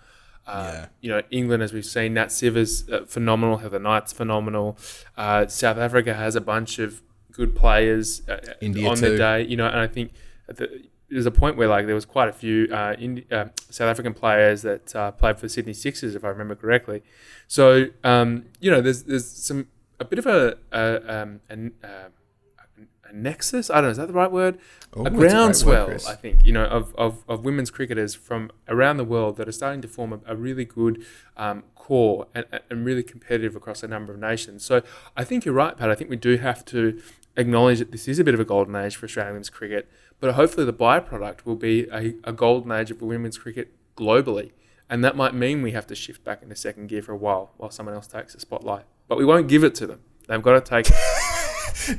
S2: Uh,
S1: Yeah.
S2: You know, England, as we've seen, Nat Sivers, uh, phenomenal. Heather Knight's phenomenal. Uh, South Africa has a bunch of good players uh, on
S1: too.
S2: the day. You know, and I think the, there's a point where like there was quite a few uh, Indi- uh, South African players that uh, played for Sydney Sixers, if I remember correctly. So um, you know, there's there's some a bit of a a, um, an, uh, a nexus. I don't know. Is that the right word?
S1: Oh,
S2: a
S1: that's a great word,
S2: groundswell,
S1: Chris.
S2: I think. You know, of, of, of women's cricketers from around the world that are starting to form a, a really good um, core and, and really competitive across a number of nations. So I think you're right, Pat. I think we do have to acknowledge that this is a bit of a golden age for Australian women's cricket, but hopefully the byproduct will be a, a golden age of women's cricket globally. And that might mean we have to shift back into second gear for a while while someone else takes the spotlight. But we won't give it to them. They've got to take it.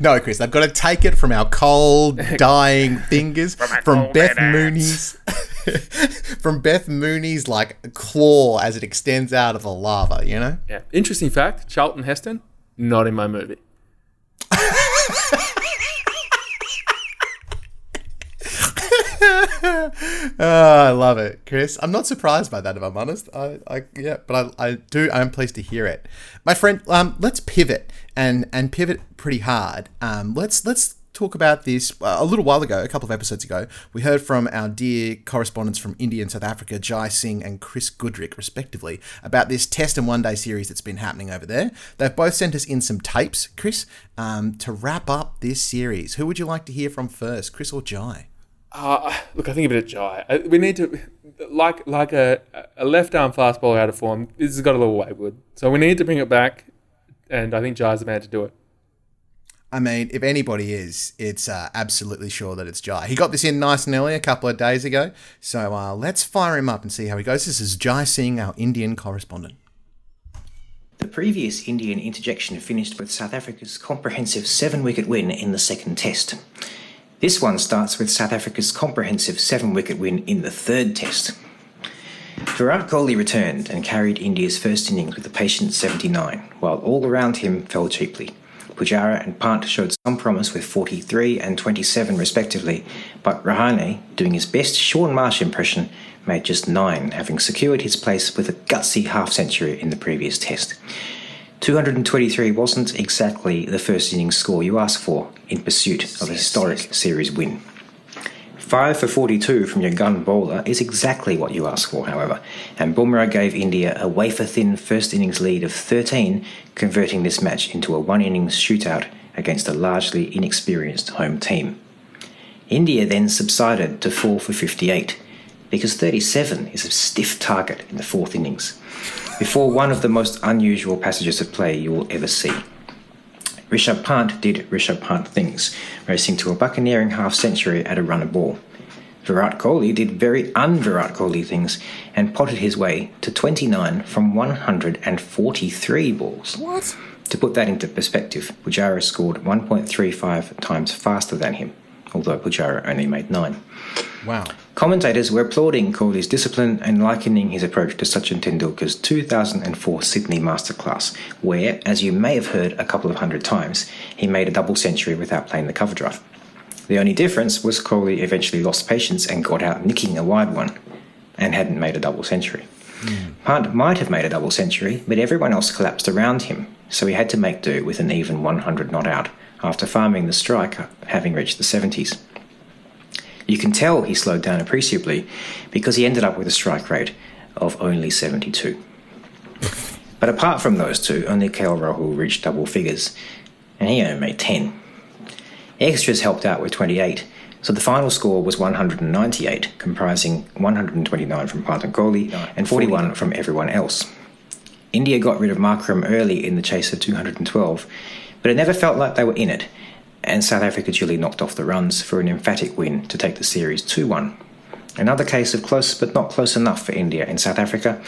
S1: No, Chris, they've got to take it from our cold, dying fingers, from Beth Mooney's, from Beth Mooney's like claw as it extends out of the lava. You know.
S2: Yeah. Interesting fact Charlton Heston, not in my movie.
S1: Oh, I love it, Chris. I'm not surprised by that, if I'm honest. I, I yeah, but I, I do. I'm pleased to hear it, my friend. Um, let's pivot and and pivot pretty hard. Um, let's let's talk about this. Uh, a little while ago, a couple of episodes ago, we heard from our dear correspondents from India and South Africa, Jai Singh and Chris Goodrick, respectively, about this Test and One Day series that's been happening over there. They've both sent us in some tapes, Chris, um, to wrap up this series. Who would you like to hear from first, Chris or Jai?
S2: Uh, look, I think a bit of Jai. Uh, We need to, like like a, a left arm fast bowler out of form, this has got a little wayward. So we need to bring it back, and I think Jai's the man to do it.
S1: I mean, if anybody is, it's uh, absolutely sure that it's Jai. He got this in nice and early a couple of days ago. So uh, let's fire him up and see how he goes. This is Jai Singh, our Indian correspondent.
S7: The previous Indian interjection finished with South Africa's comprehensive seven wicket win in the second test. This one starts with South Africa's comprehensive seven wicket win in the third test. Virat Kohli returned and carried India's first innings with a patient 79, while all around him fell cheaply. Pujara and Pant showed some promise with 43 and 27 respectively, but Rahane, doing his best Shaun Marsh impression, made just 9, having secured his place with a gutsy half century in the previous test. 223 wasn't exactly the first innings score you ask for in pursuit of a historic series win. 5 for 42 from your gun bowler is exactly what you ask for, however, and Bumrah gave India a wafer thin first innings lead of 13, converting this match into a one innings shootout against a largely inexperienced home team. India then subsided to 4 for 58, because 37 is a stiff target in the fourth innings, before one of the most unusual passages of play you will ever see. Rishabh Pant did Rishabh Pant things, racing to a buccaneering half century at a runner ball. Virat Kohli did very un-Virat Kohli things and potted his way to 29 from 143 balls.
S1: What?
S7: To put that into perspective, Pujara scored 1.35 times faster than him, although Pujara only made 9.
S1: Wow.
S7: Commentators were applauding Kohli's discipline and likening his approach to Sachin Tendulkar's 2004 Sydney Masterclass, where, as you may have heard a couple of hundred times, he made a double century without playing the cover drive. The only difference was Kohli eventually lost patience and got out nicking a wide one, and hadn't made a double century. Pant might have made a double century, but everyone else collapsed around him, so he had to make do with an even 100 not out after farming the strike having reached the 70s. You can tell he slowed down appreciably because he ended up with a strike rate of only 72. But apart from those two, only KL Rahul reached double figures, and he only made 10. Extras helped out with 28, so the final score was 198, comprising 129 from Pant and Kohli and 41 from everyone else. India got rid of Markram early in the chase of 212, but it never felt like they were in it, and South Africa duly knocked off the runs for an emphatic win to take the series 2 1. Another case of close but not close enough for India in South Africa.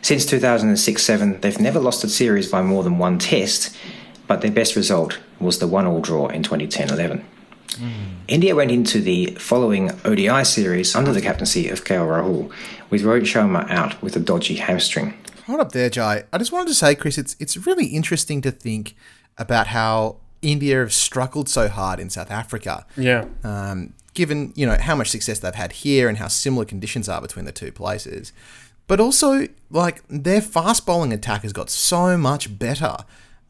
S7: Since 2006 7, they've never lost a series by more than one test, but their best result was the 1 all draw in 2010 11. Hmm. India went into the following ODI series under the captaincy of KL Rahul, with Rohit Sharma out with a dodgy hamstring.
S1: Hold up there, Jai. I just wanted to say, Chris, it's it's really interesting to think about how India have struggled so hard in South Africa.
S2: Yeah.
S1: um, given you know how much success they've had here and how similar conditions are between the two places. But also, like their fast bowling attack has got so much better.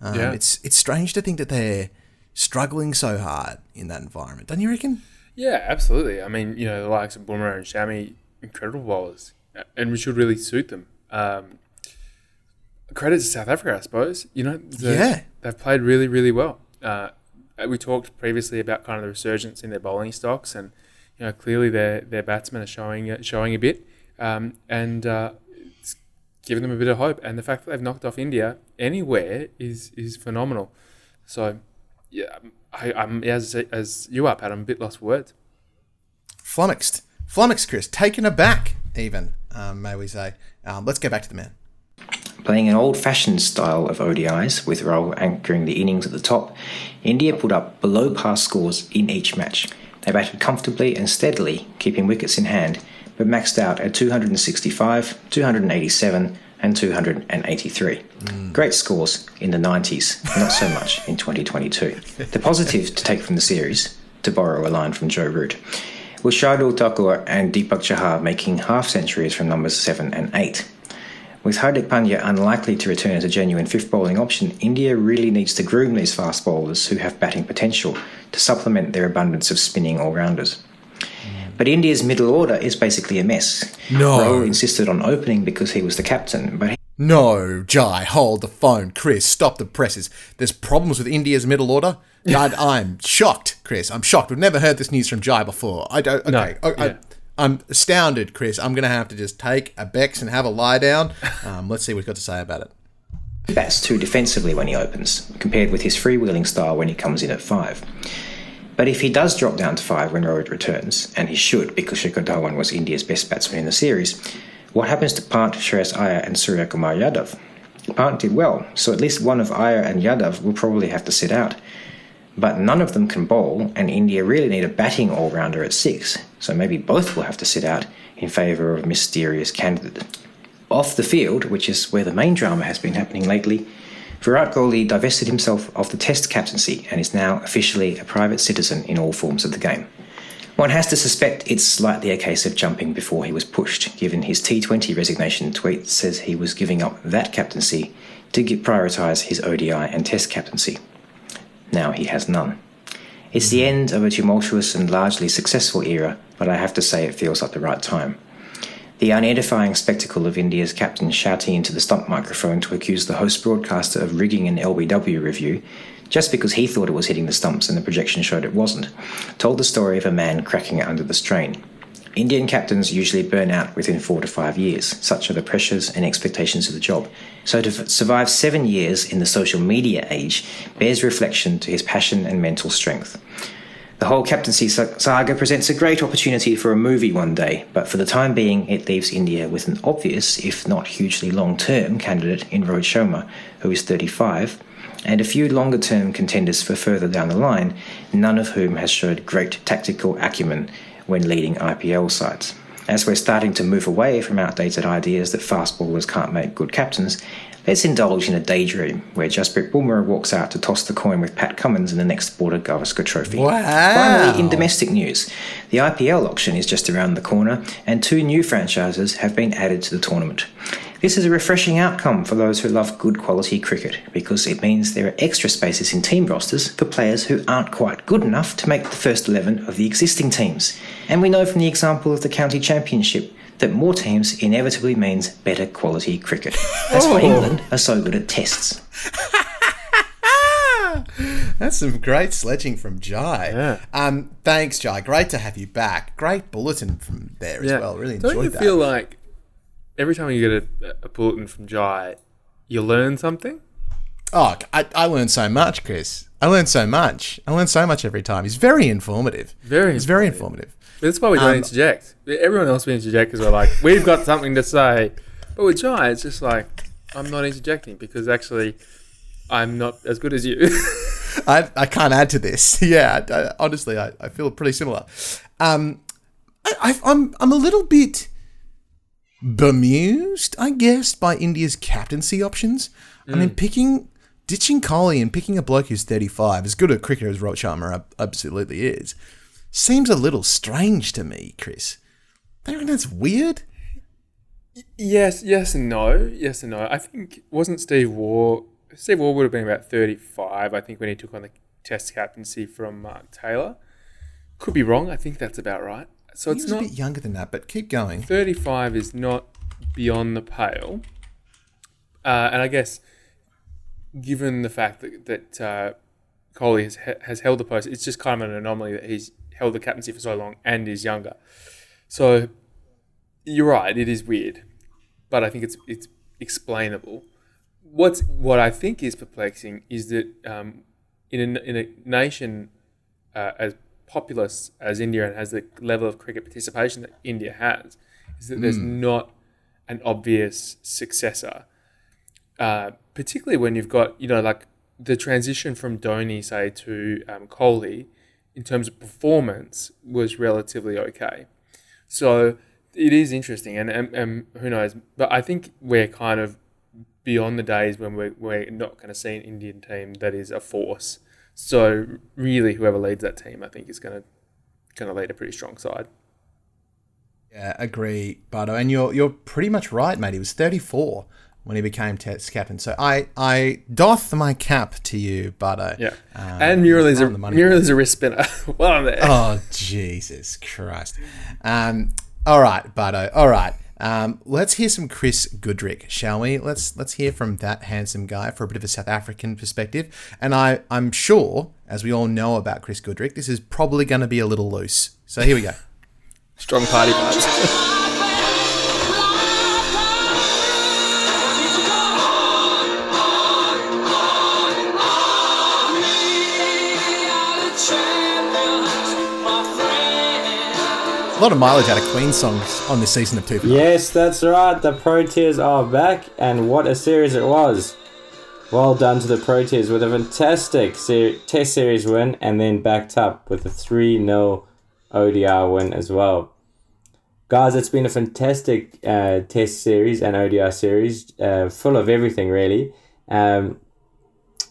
S1: Um,
S2: Yeah.
S1: It's it's strange to think that they're struggling so hard in that environment. Don't you reckon?
S2: Yeah, absolutely. I mean, you know, the likes of Bumrah and Shami, incredible bowlers, and we should really suit them. Um, credit to South Africa, I suppose. You know, the-
S1: Yeah.
S2: they've played really, really well. Uh, we talked previously about kind of the resurgence in their bowling stocks, and you know, clearly their their batsmen are showing uh, showing a bit, um, and uh, it's given them a bit of hope. And the fact that they've knocked off India anywhere is is phenomenal. So, yeah, I, I'm as as you are, Pat. I'm a bit lost for words.
S1: Flummoxed, flummoxed, Chris, taken aback, even um, may we say. Um, let's get back to the man.
S7: Playing an old fashioned style of ODIs, with Rahul anchoring the innings at the top, India put up below par scores in each match. They batted comfortably and steadily, keeping wickets in hand, but maxed out at 265, 287, and 283. Great scores in the 90s, not so much in 2022. The positive to take from the series, to borrow a line from Joe Root, was Shardul Thakur and Deepak Chahar making half centuries from numbers 7 and 8. With Hardik Pandya unlikely to return as a genuine fifth bowling option, India really needs to groom these fast bowlers who have batting potential to supplement their abundance of spinning all rounders. But India's middle order is basically a mess.
S1: No.
S7: Rahul insisted on opening because he was the captain, but he
S1: No, Jai, hold the phone. Chris, stop the presses. There's problems with India's middle order. God, I'm shocked, Chris. I'm shocked. We've never heard this news from Jai before. I don't. Okay,
S2: No,
S1: I, I,
S2: yeah.
S1: I'm astounded, Chris. I'm gonna have to just take a Bex and have a lie down. Um, let's see what he's got to say about it.
S7: bats too defensively when he opens, compared with his freewheeling style when he comes in at five. But if he does drop down to five when Rohit returns, and he should because Shikhar Dhawan was India's best batsman in the series, what happens to Pant, Shreyas Iyer, and Suryakumar Yadav? Pant did well, so at least one of Iyer and Yadav will probably have to sit out. But none of them can bowl, and India really need a batting all rounder at six, so maybe both will have to sit out in favour of a mysterious candidate. Off the field, which is where the main drama has been happening lately, Virat Kohli divested himself of the Test captaincy and is now officially a private citizen in all forms of the game. One has to suspect it's slightly a case of jumping before he was pushed, given his T20 resignation tweet says he was giving up that captaincy to prioritise his ODI and Test captaincy. Now he has none. It's the end of a tumultuous and largely successful era, but I have to say it feels like the right time. The unedifying spectacle of India's captain shouting into the stump microphone to accuse the host broadcaster of rigging an LBW review, just because he thought it was hitting the stumps and the projection showed it wasn't, told the story of a man cracking it under the strain. Indian captains usually burn out within four to five years. Such are the pressures and expectations of the job. So to f- survive seven years in the social media age bears reflection to his passion and mental strength. The whole captaincy saga presents a great opportunity for a movie one day, but for the time being, it leaves India with an obvious, if not hugely long term, candidate in Rohit Sharma, who is 35, and a few longer term contenders for further down the line, none of whom has showed great tactical acumen when leading IPL sides. As we're starting to move away from outdated ideas that fast bowlers can't make good captains, let's indulge in a daydream where Jasprit Bumrah walks out to toss the coin with Pat Cummins in the next Border Gavaskar Trophy.
S1: Wow.
S7: Finally, in domestic news, the IPL auction is just around the corner and two new franchises have been added to the tournament. This is a refreshing outcome for those who love good quality cricket because it means there are extra spaces in team rosters for players who aren't quite good enough to make the first 11 of the existing teams. And we know from the example of the county championship that more teams inevitably means better quality cricket. That's why England are so good at tests.
S1: That's some great sledging from Jai.
S2: Yeah.
S1: Um, thanks, Jai. Great to have you back. Great bulletin from there as well. Really enjoyed
S2: Don't you
S1: that.
S2: feel like every time you get a, a bulletin from Jai, you learn something?
S1: oh, I, I learned so much, Chris. I learned so much. I learned so much every time. He's very informative.
S2: Very
S1: He's very informative.
S2: But that's why we don't
S1: Um,
S2: interject. Everyone else we interject because we're like, we've got something to say. But with Jai, it's just like, I'm not interjecting because actually, I'm not as good as you.
S1: I, I can't add to this. Yeah, I, I- honestly, I, I feel pretty similar. Um, I, I, I'm I'm a little bit bemused, I guess, by India's captaincy options. I mean, mm. picking ditching Kohli and picking a bloke who's 35, as good a cricketer as Rohit Sharma absolutely is, seems a little strange to me, Chris. Don't you reckon that's weird?
S2: yes, yes and no. Yes and no. I think, wasn't Steve Waugh, Steve Waugh would have been about 35, I think, when he took on the test captaincy from Mark Taylor. Could be wrong. I think that's about right. So
S1: He
S2: it's
S1: was a
S2: not.
S1: bit younger than that, but keep going.
S2: 35 is not beyond the pale. Uh, and I guess, given the fact that, that uh, Kohli has, has held the post, it's just kind of an anomaly that he's held the captaincy for so long and is younger. So you're right, it is weird, but I think it's it's explainable. What's what I think is perplexing is that um, in a, in a nation uh, as populous as India and has the level of cricket participation that India has, is that there's not an obvious successor. Uh, particularly when you've got, you know, like the transition from Dhoni, say, to um, Kohli in terms of performance was relatively okay. So it is interesting, and, and, and who knows? But I think we're kind of beyond the days when we're, we're not going to see an Indian team that is a force. So really, whoever leads that team, I think, is going to going to lead a pretty strong side.
S1: Yeah, agree, Bardo. And you're you're pretty much right, mate. He was 34 when he became Test captain. So I I doff my cap to you, Bardo.
S2: Yeah,
S1: Um,
S2: and Muriel is a
S1: on the money.
S2: Muriel is a wrist spinner. well on there.
S1: Oh Jesus Christ! Um, all right, Bardo. All right. Um, let's hear some Chris Goodrick, shall we? Let's let's hear from that handsome guy for a bit of a South African perspective. And I I'm sure, as we all know about Chris Goodrick, this is probably going to be a little loose. So here we go.
S2: Strong party vibes.
S1: lot of mileage out of Queen songs on this season of Two
S8: Yes, that's right. The Proteas are back, and what a series it was. Well done to the Proteas with a fantastic ser- Test Series win, and then backed up with a 3 0 ODI win as well. Guys, it's been a fantastic uh, Test Series and ODI series, uh, full of everything, really. Um,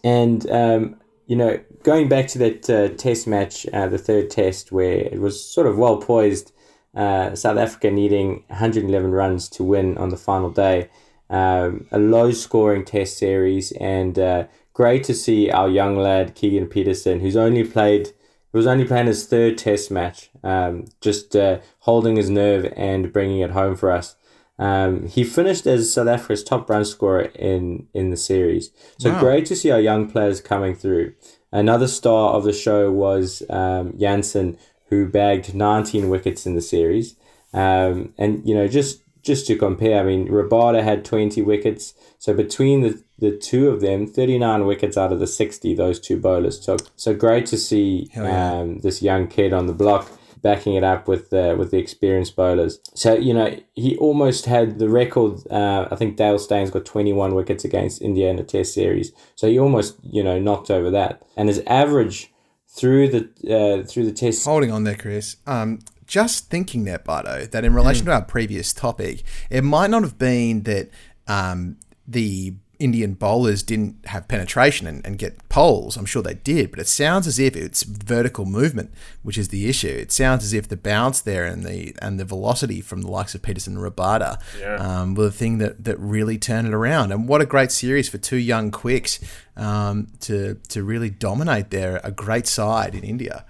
S8: and, um, you know, going back to that uh, Test match, uh, the third Test, where it was sort of well poised uh, South Africa needing 111 runs to win on the final day. Um, a low scoring test series, and uh, great to see our young lad Keegan Petersen, who's only played, who was only playing his third test match, um, just uh, holding his nerve and bringing it home for us. Um, he finished as South Africa's top run scorer in, in the series. So
S1: Wow.
S8: great to see our young players coming through. Another star of the show was um, Jansen, who bagged 19 wickets in the series. Um, and, you know, just just to compare, I mean, Rabada had 20 wickets. So between the, the two of them, 39 wickets out of the 60 those two bowlers took. So great to see
S1: yeah.
S8: um, this young kid on the block backing it up with the, with the experienced bowlers. So, you know, he almost had the record. Uh, I think Dale Steyn's got 21 wickets against India in a test series. So he almost, you know, knocked over that. And his average through the uh, through the test
S1: Holding on there, Chris. Um, just thinking there, Bardo, that in relation to our previous topic, it might not have been that um, the Indian bowlers didn't have penetration and, and get poles. I'm sure they did, but it sounds as if it's vertical movement, which is the issue. It sounds as if the bounce there and the and the velocity from the likes of Petersen and Rabada
S2: Yeah.
S1: um, were the thing that, that really turned it around. And what a great series for two young quicks um, to to really dominate there. A great side in India.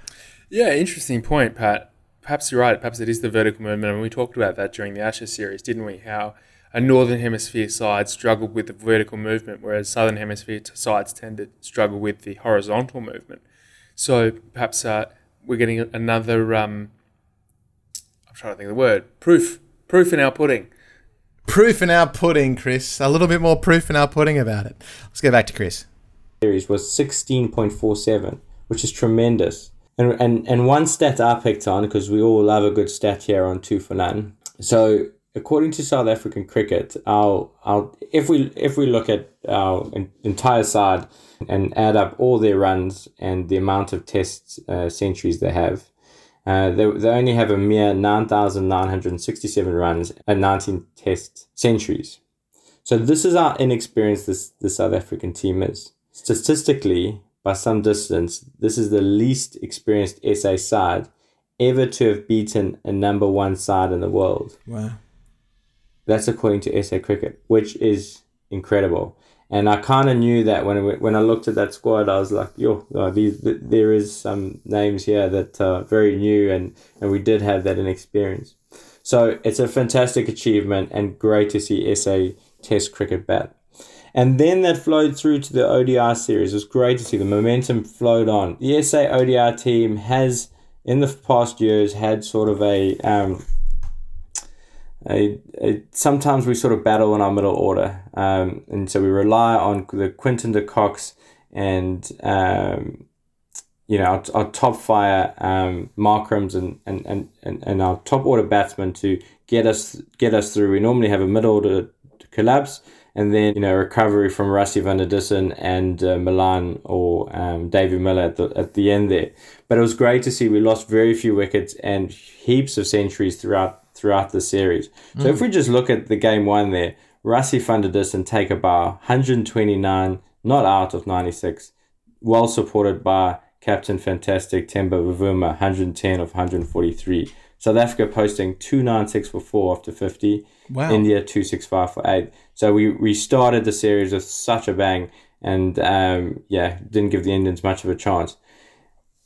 S2: Yeah, interesting point, Pat. Perhaps you're right. Perhaps it is the vertical movement, and we talked about that during the Ashes series, didn't we? How a northern hemisphere side struggled with the vertical movement, whereas southern hemisphere sides tend to struggle with the horizontal movement. So perhaps uh, we're getting another. Um, I'm trying to think of the word. Proof. Proof in our pudding.
S1: Proof in our pudding, Chris. A little bit more proof in our pudding about it. Let's go back to Chris.
S8: series was 16.47, which is tremendous. And, and, and one stat I picked on, because we all love a good stat here on Two for None. So, according to South African cricket, our, our, if, we, if we look at our entire side and add up all their runs and the amount of test uh, centuries they have, uh, they, they only have a mere 9,967 runs and 19 test centuries. So this is how inexperienced this the South African team is. Statistically, by some distance, this is the least experienced SA side ever to have beaten a number one side in the world.
S1: Wow.
S8: That's according to SA Cricket, which is incredible. And I kind of knew that when when I looked at that squad, I was like, yo, uh, there is some names here that are very new, and, and we did have that inexperience. So it's a fantastic achievement and great to see SA Test cricket bat. And then that flowed through to the ODI series. It was great to see the momentum flowed on. The SA ODI team has, in the past years, had sort of a um, a, a, sometimes we sort of battle in our middle order, um, and so we rely on the Quinton de Kocks and um, you know our, our top fire um, Markrams and, and, and, and, our top order batsmen to get us get us through. We normally have a middle order collapse and then you know recovery from Rassie van der Dussen and uh, Malan or um, David Miller at the at the end there. But it was great to see we lost very few wickets and heaps of centuries throughout throughout the series. So if we just look at the game one there, Rassie funded der and take a bar, 129, not out of 96, well supported by Captain Fantastic Temba Bavuma, 110 of 143. South Africa posting 296 for 4 after 50.
S1: Wow.
S8: India 265 for 8. So we, we started the series with such a bang and um, yeah, didn't give the Indians much of a chance.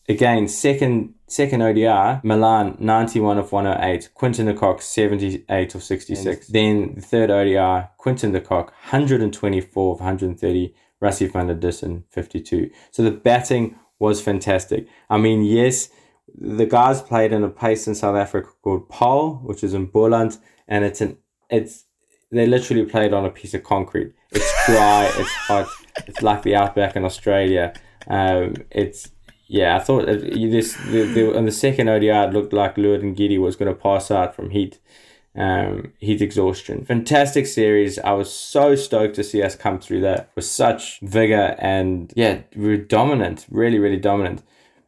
S8: Again, second second ODI, Malan 91 of 108, Quinton de Kock 78 of 66. Then the third ODI, Quinton de Kock 124 of 130, Rassie van der Dussen 52. So the batting was fantastic. I mean, yes, the guys played in a place in South Africa called Paarl, which is in Boland, and it's an it's they literally played on a piece of concrete. It's dry, it's hot, it's like the outback in Australia. Um, it's yeah, I thought this the, the on the second ODI it looked like Lungi Ngidi was going to pass out from heat, um, heat exhaustion. Fantastic series. I was so stoked to see us come through that with such vigor and yeah, we were dominant, really, really dominant.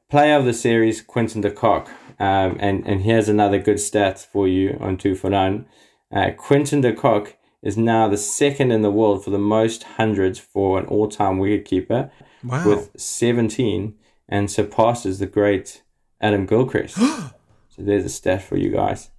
S8: Player of the series, Quinton de Kock. Um, and, and here's another good stat for you on two for none. Uh, Quinton de Kock is now the second in the world for the most hundreds for an all-time wicketkeeper
S1: Wow.
S8: with 17 and surpasses the great Adam Gilchrist. so there's a stat for you guys.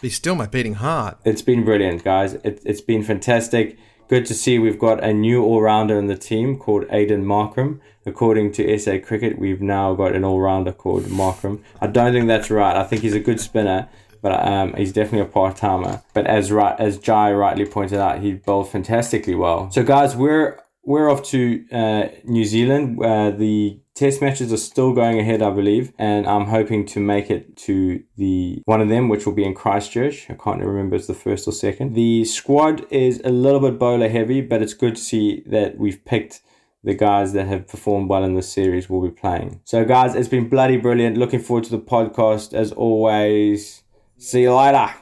S1: Be still my beating heart.
S8: It's been brilliant, guys. It, it's been fantastic. Good to see we've got a new all rounder in the team called Aidan Markram. According to SA Cricket, we've now got an all rounder called Markram. I don't think that's right. I think he's a good spinner, but um, he's definitely a part timer. But as right as Jai rightly pointed out, he bowled fantastically well. So, guys, we're we're off to uh, New Zealand. Uh, the test matches are still going ahead, I believe, and I'm hoping to make it to the one of them, which will be in Christchurch. I can't remember it's the first or second. The squad is a little bit bowler heavy, but it's good to see that we've picked the guys that have performed well in this series will be playing. So, guys, it's been bloody brilliant. Looking forward to the podcast as always. See you later.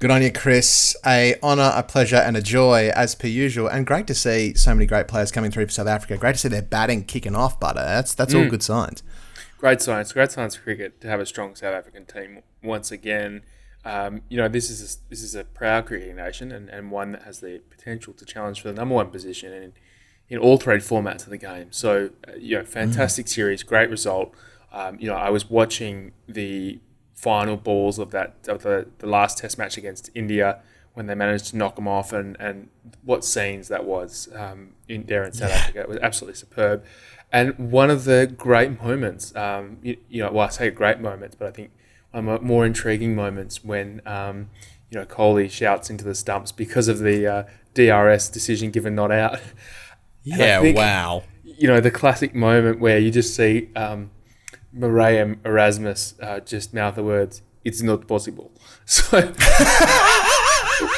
S1: Good on you, Chris. A honour, a pleasure, and a joy as per usual. And great to see so many great players coming through for South Africa. Great to see their batting kicking off, Butter. That's that's all good signs.
S2: Great science, great science for cricket to have a strong South African team once again. Um, you know, this is a, this is a proud cricketing nation and, and one that has the potential to challenge for the number one position in in all three formats of the game. So, uh, you know, fantastic series, great result. Um, you know, I was watching the final balls of that of the, the last Test match against India when they managed to knock them off, and, and what scenes that was um, in there in South Africa. It was absolutely superb, and one of the great moments. Um, you, you know, well, I say great moments, but I think one of the more intriguing moments when um, you know Kohli shouts into the stumps because of the uh, DRS decision given not out.
S1: Yeah,
S2: think-
S1: wow.
S2: you know the classic moment where you just see um, Marais Erasmus uh, just mouth the words "It's not possible." So,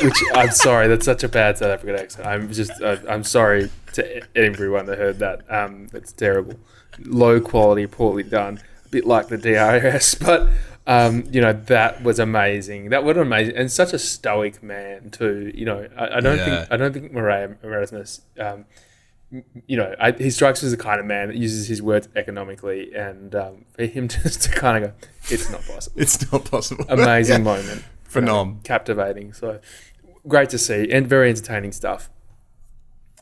S2: which I'm sorry, that's such a bad South African accent. I'm just uh, I'm sorry to everyone that heard that. Um, it's terrible, low quality, poorly done, a bit like the DRS, but. Um, you know that was amazing. That was amazing, and such a stoic man too. You know, I, I don't
S1: Yeah.
S2: think I don't think Marais Erasmus um, you know, I, he strikes me as the kind of man that uses his words economically, and um, for him just to kind of go, it's not possible.
S1: It's not possible.
S2: Amazing
S1: Yeah.
S2: moment,
S1: Phenom.
S2: captivating. So great to see, and very entertaining stuff.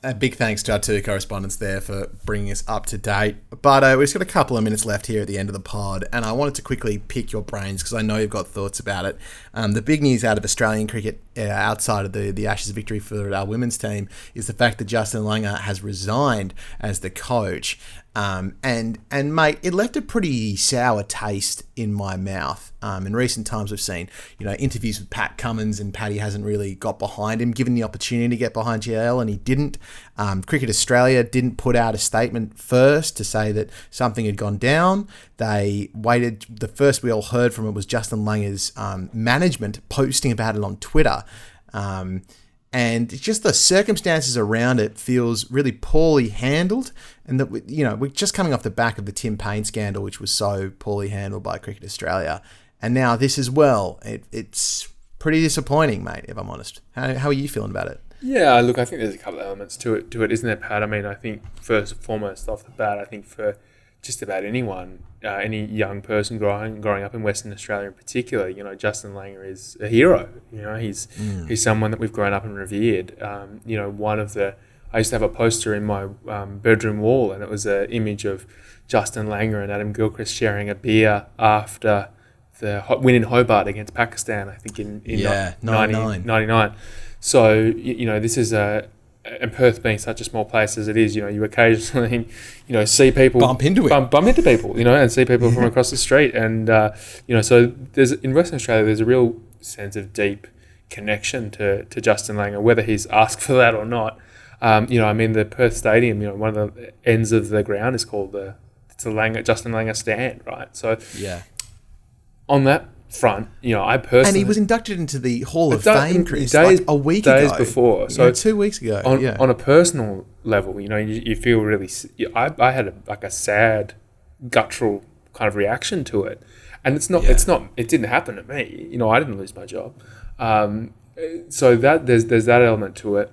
S1: A big thanks to our two correspondents there for bringing us up to date. But uh, we've just got a couple of minutes left here at the end of the pod, and I wanted to quickly pick your brains because I know you've got thoughts about it. Um, the big news out of Australian cricket, uh, outside of the, the Ashes victory for our women's team, is the fact that Justin Langer has resigned as the coach. Um, and and mate, it left a pretty sour taste in my mouth. Um, in recent times, we've seen you know interviews with Pat Cummins, and Paddy hasn't really got behind him, given the opportunity to get behind GL, and he didn't. Um, Cricket Australia didn't put out a statement first to say that something had gone down. They waited. The first we all heard from it was Justin Langer's um, management posting about it on Twitter. Um, and just the circumstances around it feels really poorly handled and that we- you know we're just coming off the back of the Tim Paine scandal which was so poorly handled by Cricket Australia and now this as well it, it's pretty disappointing mate if I'm honest how, how are you feeling about it
S2: Yeah, look, I think there's a couple of elements to it, to it, isn't there, Pat? I mean, I think first and foremost, off the bat, I think for just about anyone, uh, any young person growing growing up in Western Australia in particular, you know, Justin Langer is a hero. You know, he's he's someone that we've grown up and revered. Um, you know, one of the I used to have a poster in my um, bedroom wall, and it was an image of Justin Langer and Adam Gilchrist sharing a beer after the win in Hobart against Pakistan. I think in, in
S1: Yeah,
S2: ni-
S1: 99.
S2: 99. So, you know, this is a, and Perth being such a small place as it is, you know, you occasionally, you know, see people
S1: Bump into it.
S2: bump, bump into people, you know, and see people from across the street. And, uh, you know, so there's, in Western Australia, there's a real sense of deep connection to, to Justin Langer, whether he's asked for that or not. Um, you know, I mean, the Perth Stadium, you know, one of the ends of the ground is called the, it's the Langer, Justin Langer stand, right? So
S1: yeah
S2: on that front, you know, I personally.
S1: and he was inducted into the Hall of
S2: Da-
S1: Fame Chris
S2: days-
S1: like a week
S2: days
S1: ago
S2: before. So
S1: know, two weeks ago
S2: on,
S1: yeah
S2: on a personal level, you know, you, you feel really. I, I had a, like a sad, guttural kind of reaction to it, and it's not. It's not. It didn't happen to me. You know, I didn't lose my job. Um, so that there's there's that element to it.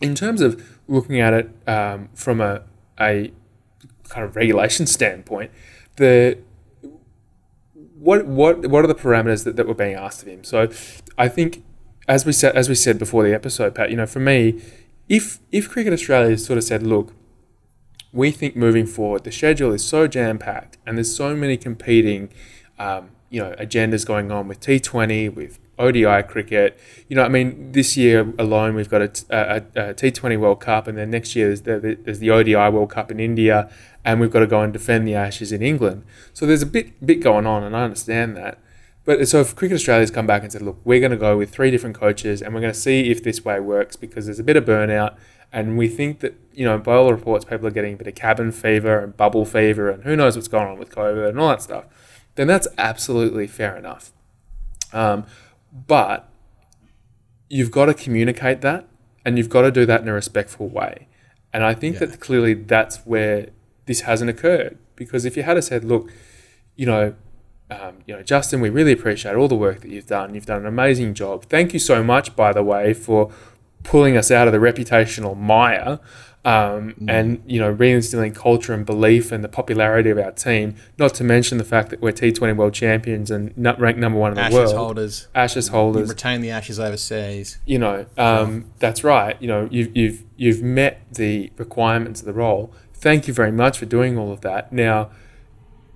S2: In terms of looking at it um, from a a kind of regulation standpoint, the what what what are the parameters that, that were being asked of him? So I think as we said as we said before the episode, Pat, you know, for me, if if Cricket Australia sort of said, look, we think moving forward, the schedule is so jam packed, and there's so many competing, um, you know, agendas going on with T20, with ODI cricket. You know, I mean, this year alone we've got a, t- T20 World Cup, and then next year there's the, there's the ODI World Cup in India, and we've got to go and defend the Ashes in England. So there's a bit bit going on, and I understand that. But so if Cricket Australia's come back and said, look, we're going to go with three different coaches, and we're going to see if this way works because there's a bit of burnout, and we think that you know by all reports people are getting a bit of cabin fever and bubble fever and who knows what's going on with COVID and all that stuff, then that's absolutely fair enough. Um, but you've got to communicate that and you've got to do that in a respectful way. And I think that clearly that's where this hasn't occurred. Because if you had said, look, you know, um, you know, Justin, we really appreciate all the work that you've done. You've done an amazing job. Thank you so much, by the way, for pulling us out of the reputational mire um, and you know reinstilling culture and belief and the popularity of our team. Not to mention the fact that we're T20 world champions and not ranked number one in the
S1: Ashes
S2: world.
S1: Ashes holders.
S2: Ashes
S1: You
S2: holders
S1: retain the ashes overseas.
S2: you know, um, that's right. You know, you've, you've, you've met the requirements of the role. Thank you very much for doing all of that. Now,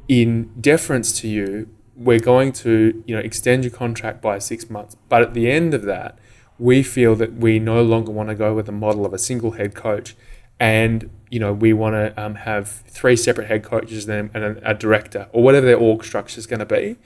S2: in deference to you, we're going to, you know, extend your contract by six months. But at the end of that, we feel that we no longer want to go with the model of a single head coach. And, you know, we want to um, have three separate head coaches and, and a, a director or whatever their org structure is going to be.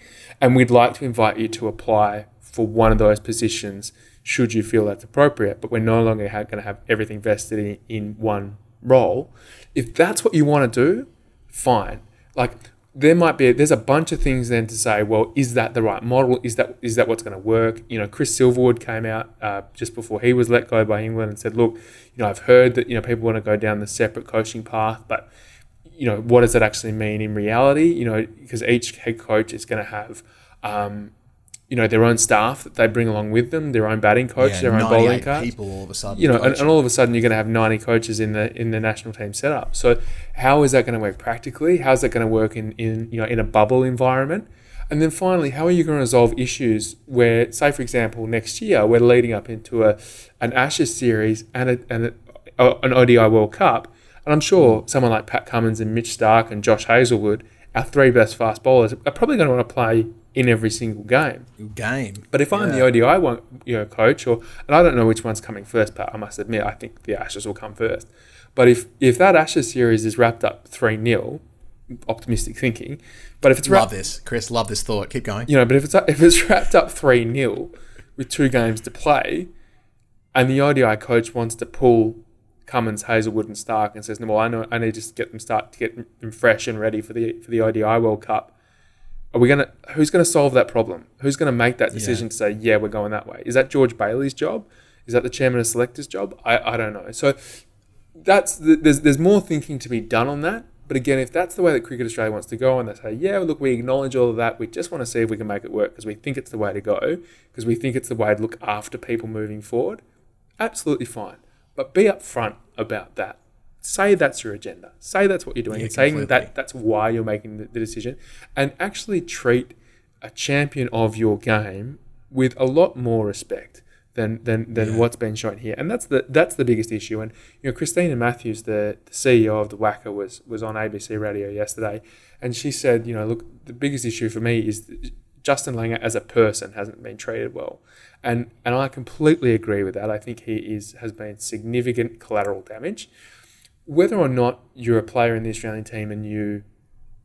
S2: And we'd like to invite you to apply for one of those positions should you feel that's appropriate. But we're no longer ha- going to have everything vested in, in one role. If that's what you want to do, fine. Like there might be there's a bunch of things then to say. Well, is that the right model? Is that is that what's going to work? You know, Chris Silverwood came out uh, just before he was let go by England and said, look, you know, I've heard that you know people want to go down the separate coaching path, but you know, what does that actually mean in reality? You know, because each head coach is going to have, um, you know, their own staff that they bring along with them, their own batting coach,
S1: Yeah,
S2: their own bowling
S1: 98
S2: cards
S1: people all of a sudden.
S2: you know, and, and all of a sudden you're going to have 90 coaches in the in the national team setup. So how is that going to work practically? How's that going to work in, in you know in a bubble environment? And then finally, how are you going to resolve issues where, say, for example, next year we're leading up into a an Ashes series and a, and a, an ODI World Cup, and I'm sure mm. someone like Pat Cummins and Mitch Starc and Josh Hazlewood, our three best fast bowlers, are probably going to want to play in every single game.
S1: game.
S2: But if I'm the ODI one, you know, coach, or and I don't know which one's coming first, but I must admit I think the Ashes will come first. But if if that Ashes series is wrapped up three 0 optimistic thinking, but if it's
S1: love
S2: wrapped,
S1: this, Chris. Love this thought. Keep going.
S2: you know, but if it's if it's wrapped up three 0 with two games to play, and the ODI coach wants to pull Cummins, Hazlewood, and Starc and says, "No, well, I know I need to just get them start to get them fresh and ready for the for the ODI World Cup." Are we gonna? Who's gonna solve that problem? Who's gonna make that decision to say, "Yeah, we're going that way"? Is that George Bailey's job? Is that the chairman of selectors' job? I, I don't know. So that's the, there's there's more thinking to be done on that. But again, if that's the way that Cricket Australia wants to go, and they say, yeah, look, we acknowledge all of that, we just want to see if we can make it work because we think it's the way to go, because we think it's the way to look after people moving forward, absolutely fine. But be upfront about that. Say that's your agenda. Say that's what you're doing.
S1: Yeah,
S2: saying
S1: completely.
S2: that that's why you're making the, the decision, and actually treat a champion of your game with a lot more respect than than, than what's been shown here. And that's the that's the biggest issue. And you know, Christina Matthews, the, the CEO of the WACA, was was on ABC Radio yesterday, and she said, you know, look, the biggest issue for me is Justin Langer as a person hasn't been treated well. And and I completely agree with that. I think he is has been significant collateral damage. Whether or not you're a player in the Australian team and you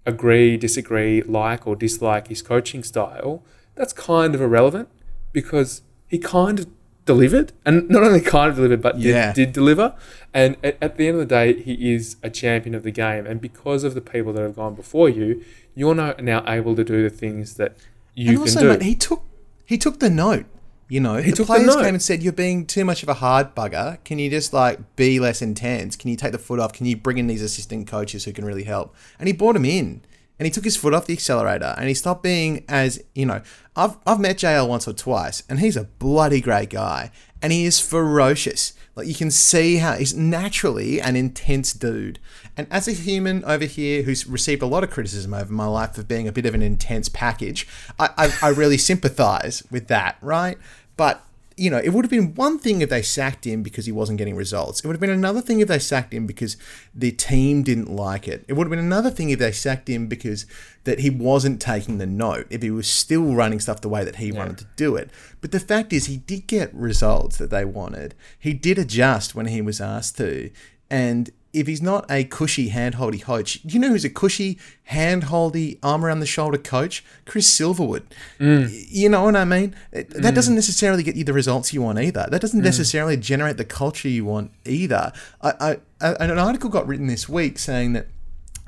S2: agree, disagree, like or dislike his coaching style, that's kind of irrelevant because he kind of delivered, and not only kind of delivered, but did,
S1: Yeah.
S2: did deliver. And at, at the end of the day, he is a champion of the game. And because of the people that have gone before you, you're now, now able to do the things that you
S1: and
S2: can do.
S1: mate, he took he took the note. You know,
S2: He
S1: the
S2: took the
S1: players
S2: note.
S1: came and said, "You're being too much of a hard bugger. Can you just like be less intense? Can you take the foot off? Can you bring in these assistant coaches who can really help?" And he brought him in, and he took his foot off the accelerator, and he stopped being as you know. I've I've met JL once or twice, and he's a bloody great guy, and he is ferocious. Like you can see how he's naturally an intense dude. And as a human over here who's received a lot of criticism over my life of being a bit of an intense package, I, I, I really sympathize with that, right? But you know, it would have been one thing if they sacked him because he wasn't getting results. It would have been another thing if they sacked him because the team didn't like it. It would have been another thing if they sacked him because that he wasn't taking the note, if he was still running stuff the way that he wanted to do it. But the fact is, he did get results that they wanted. He did adjust when he was asked to, and if he's not a cushy handholdy coach, you know who's a cushy handholdy arm around the shoulder coach? Chris Silverwood. Y- You know what I mean? It- That doesn't necessarily get you the results you want either. That doesn't necessarily generate the culture you want either. I, I, an article got written this week saying that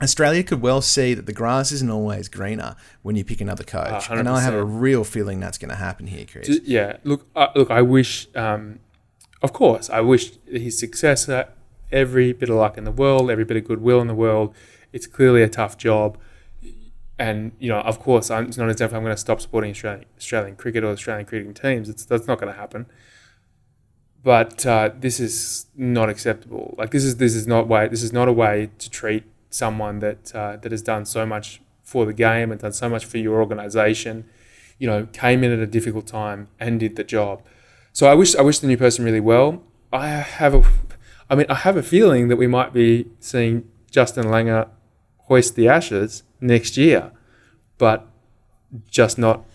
S1: Australia could well see that the grass isn't always greener when you pick another coach, and I have a real feeling that's going to happen here, Chris.
S2: Yeah, look, uh, look. I wish, um, of course, I wish his successor every bit of luck in the world, every bit of goodwill in the world. It's clearly a tough job, and you know, of course, I'm, it's not as if I'm going to stop supporting Australian Australian cricket or Australian cricketing teams. It's that's not going to happen. But uh, this is not acceptable. Like this is this is not way this is not a way to treat someone that uh, that has done so much for the game and done so much for your organisation you know, came in at a difficult time and did the job. So I wish I wish the new person really well. I have a, I mean, I have a feeling that we might be seeing Justin Langer hoist the Ashes next year, but just not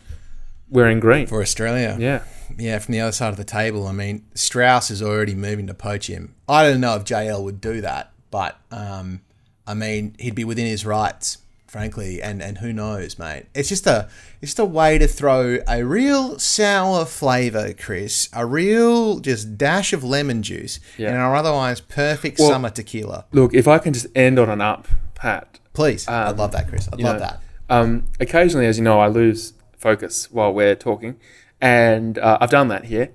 S2: wearing green.
S1: For Australia,
S2: Yeah,
S1: Yeah, from the other side of the table. I mean, Strauss is already moving to poach him. I don't know if JL would do that, but um, I mean, he'd be within his rights, frankly. And, and who knows, mate? It's just a it's just a way to throw a real sour flavour, Chris. A real just dash of lemon juice
S2: Yeah.
S1: in our otherwise perfect
S2: Well-
S1: summer tequila.
S2: look, if I can just end on an up, Pat.
S1: Please, I'd
S2: Um,
S1: love that, Chris. I'd love
S2: know,
S1: that.
S2: Um, occasionally, as you know, I lose focus while we're talking, and uh, I've done that here.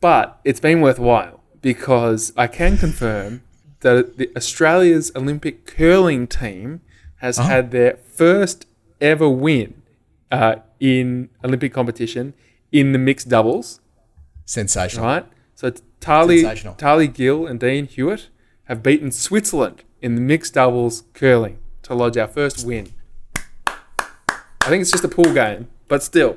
S2: But it's been worthwhile because I can confirm that the Australia's Olympic curling team has had their first ever win uh, in Olympic competition in the mixed doubles.
S1: Sensational.
S2: Right, so
S1: Tahli.
S2: Tahli Gill and Dean Hewitt have beaten Switzerland in the mixed doubles curling to lodge our first win. I think it's just a pool game, but still,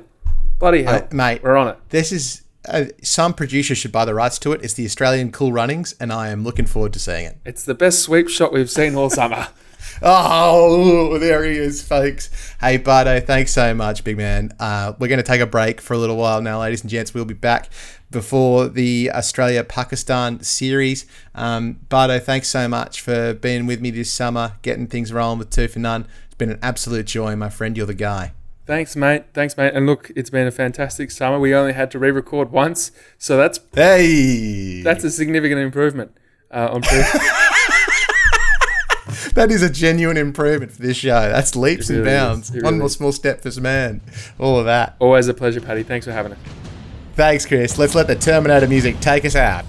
S2: bloody hell,
S1: Uh, mate.
S2: we're on it.
S1: This is uh, some producer should buy the rights to it. It's the Australian Cool Runnings, and I am looking forward to seeing it.
S2: It's the best sweep shot we've seen all summer.
S1: Oh, there he is, folks. Hey, Bardo, thanks so much, big man. Uh, we're going to take a break for a little while now, ladies and gents. We'll be back before the Australia Pakistan series. Um, Bardo, thanks so much for being with me this summer, getting things rolling with two for none. It's been an absolute joy, my friend. You're the guy.
S2: Thanks, mate. Thanks, mate. And look, it's been a fantastic summer. We only had to re-record once, so that's
S1: Hey,
S2: that's a significant improvement uh, on
S1: that is a genuine improvement for this show. That's leaps
S2: It
S1: and bounds.
S2: It
S1: One more small step for this man. All of that.
S2: always a pleasure, Paddy. Thanks for having us.
S1: Thanks, Chris. Let's let the Terminator music take us out.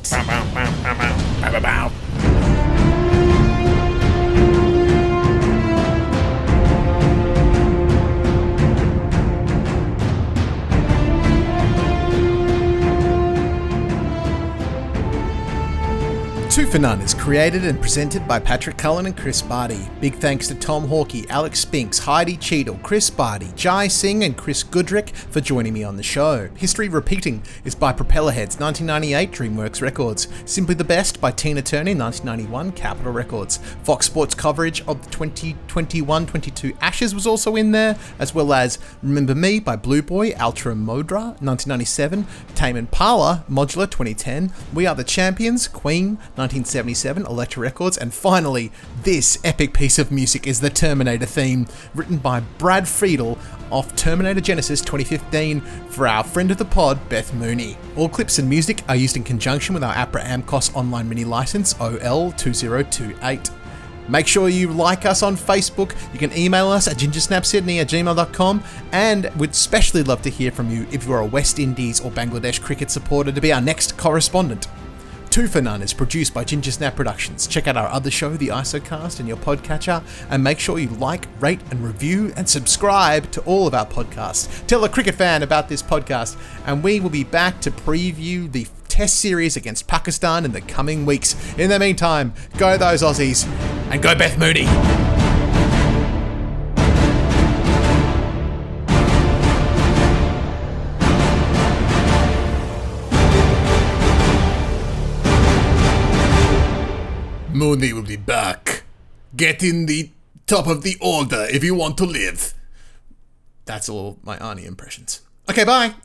S1: Two for None is created and presented by Patrick Cullen and Chris Barty. Big thanks to Tom Hawkey, Alex Spinks, Heidi Cheadle, Chris Barty, Jai Singh, and Chris Goodrick for joining me on the show. History Repeating is by Propellerheads, 1998 DreamWorks Records. Simply the Best by Tina Turner, 1991 Capitol Records. Fox Sports coverage of the 2021-22 Ashes was also in there, as well as Remember Me by Blue Boy, Ultra Modra, 1997, Tame Impala, Modular 2010, We Are the Champions, Queen, 1977, Elektra Records, and finally, this epic piece of music is the Terminator theme, written by Brad Fiedel off Terminator Genisys 2015 for our friend of the pod, Beth Mooney. All clips and music are used in conjunction with our APRA AMCOS online mini license OL2028. Make sure you like us on Facebook. You can email us at gingersnapsydney at gmail.com. And we'd especially love to hear from you if you are a West Indies or Bangladesh cricket supporter to be our next correspondent. Two for None is produced by Ginger Snap Productions. Check out our other show, The ISOcast, in your podcatcher, and make sure you like, rate, and review and subscribe to all of our podcasts. Tell a cricket fan about this podcast, and we will be back to preview the Test series against Pakistan in the coming weeks. In the meantime, go those Aussies, and go Beth Mooney. Mooney will be back. Get in the top of the order if you want to live. That's all my Arnie impressions. Okay, bye.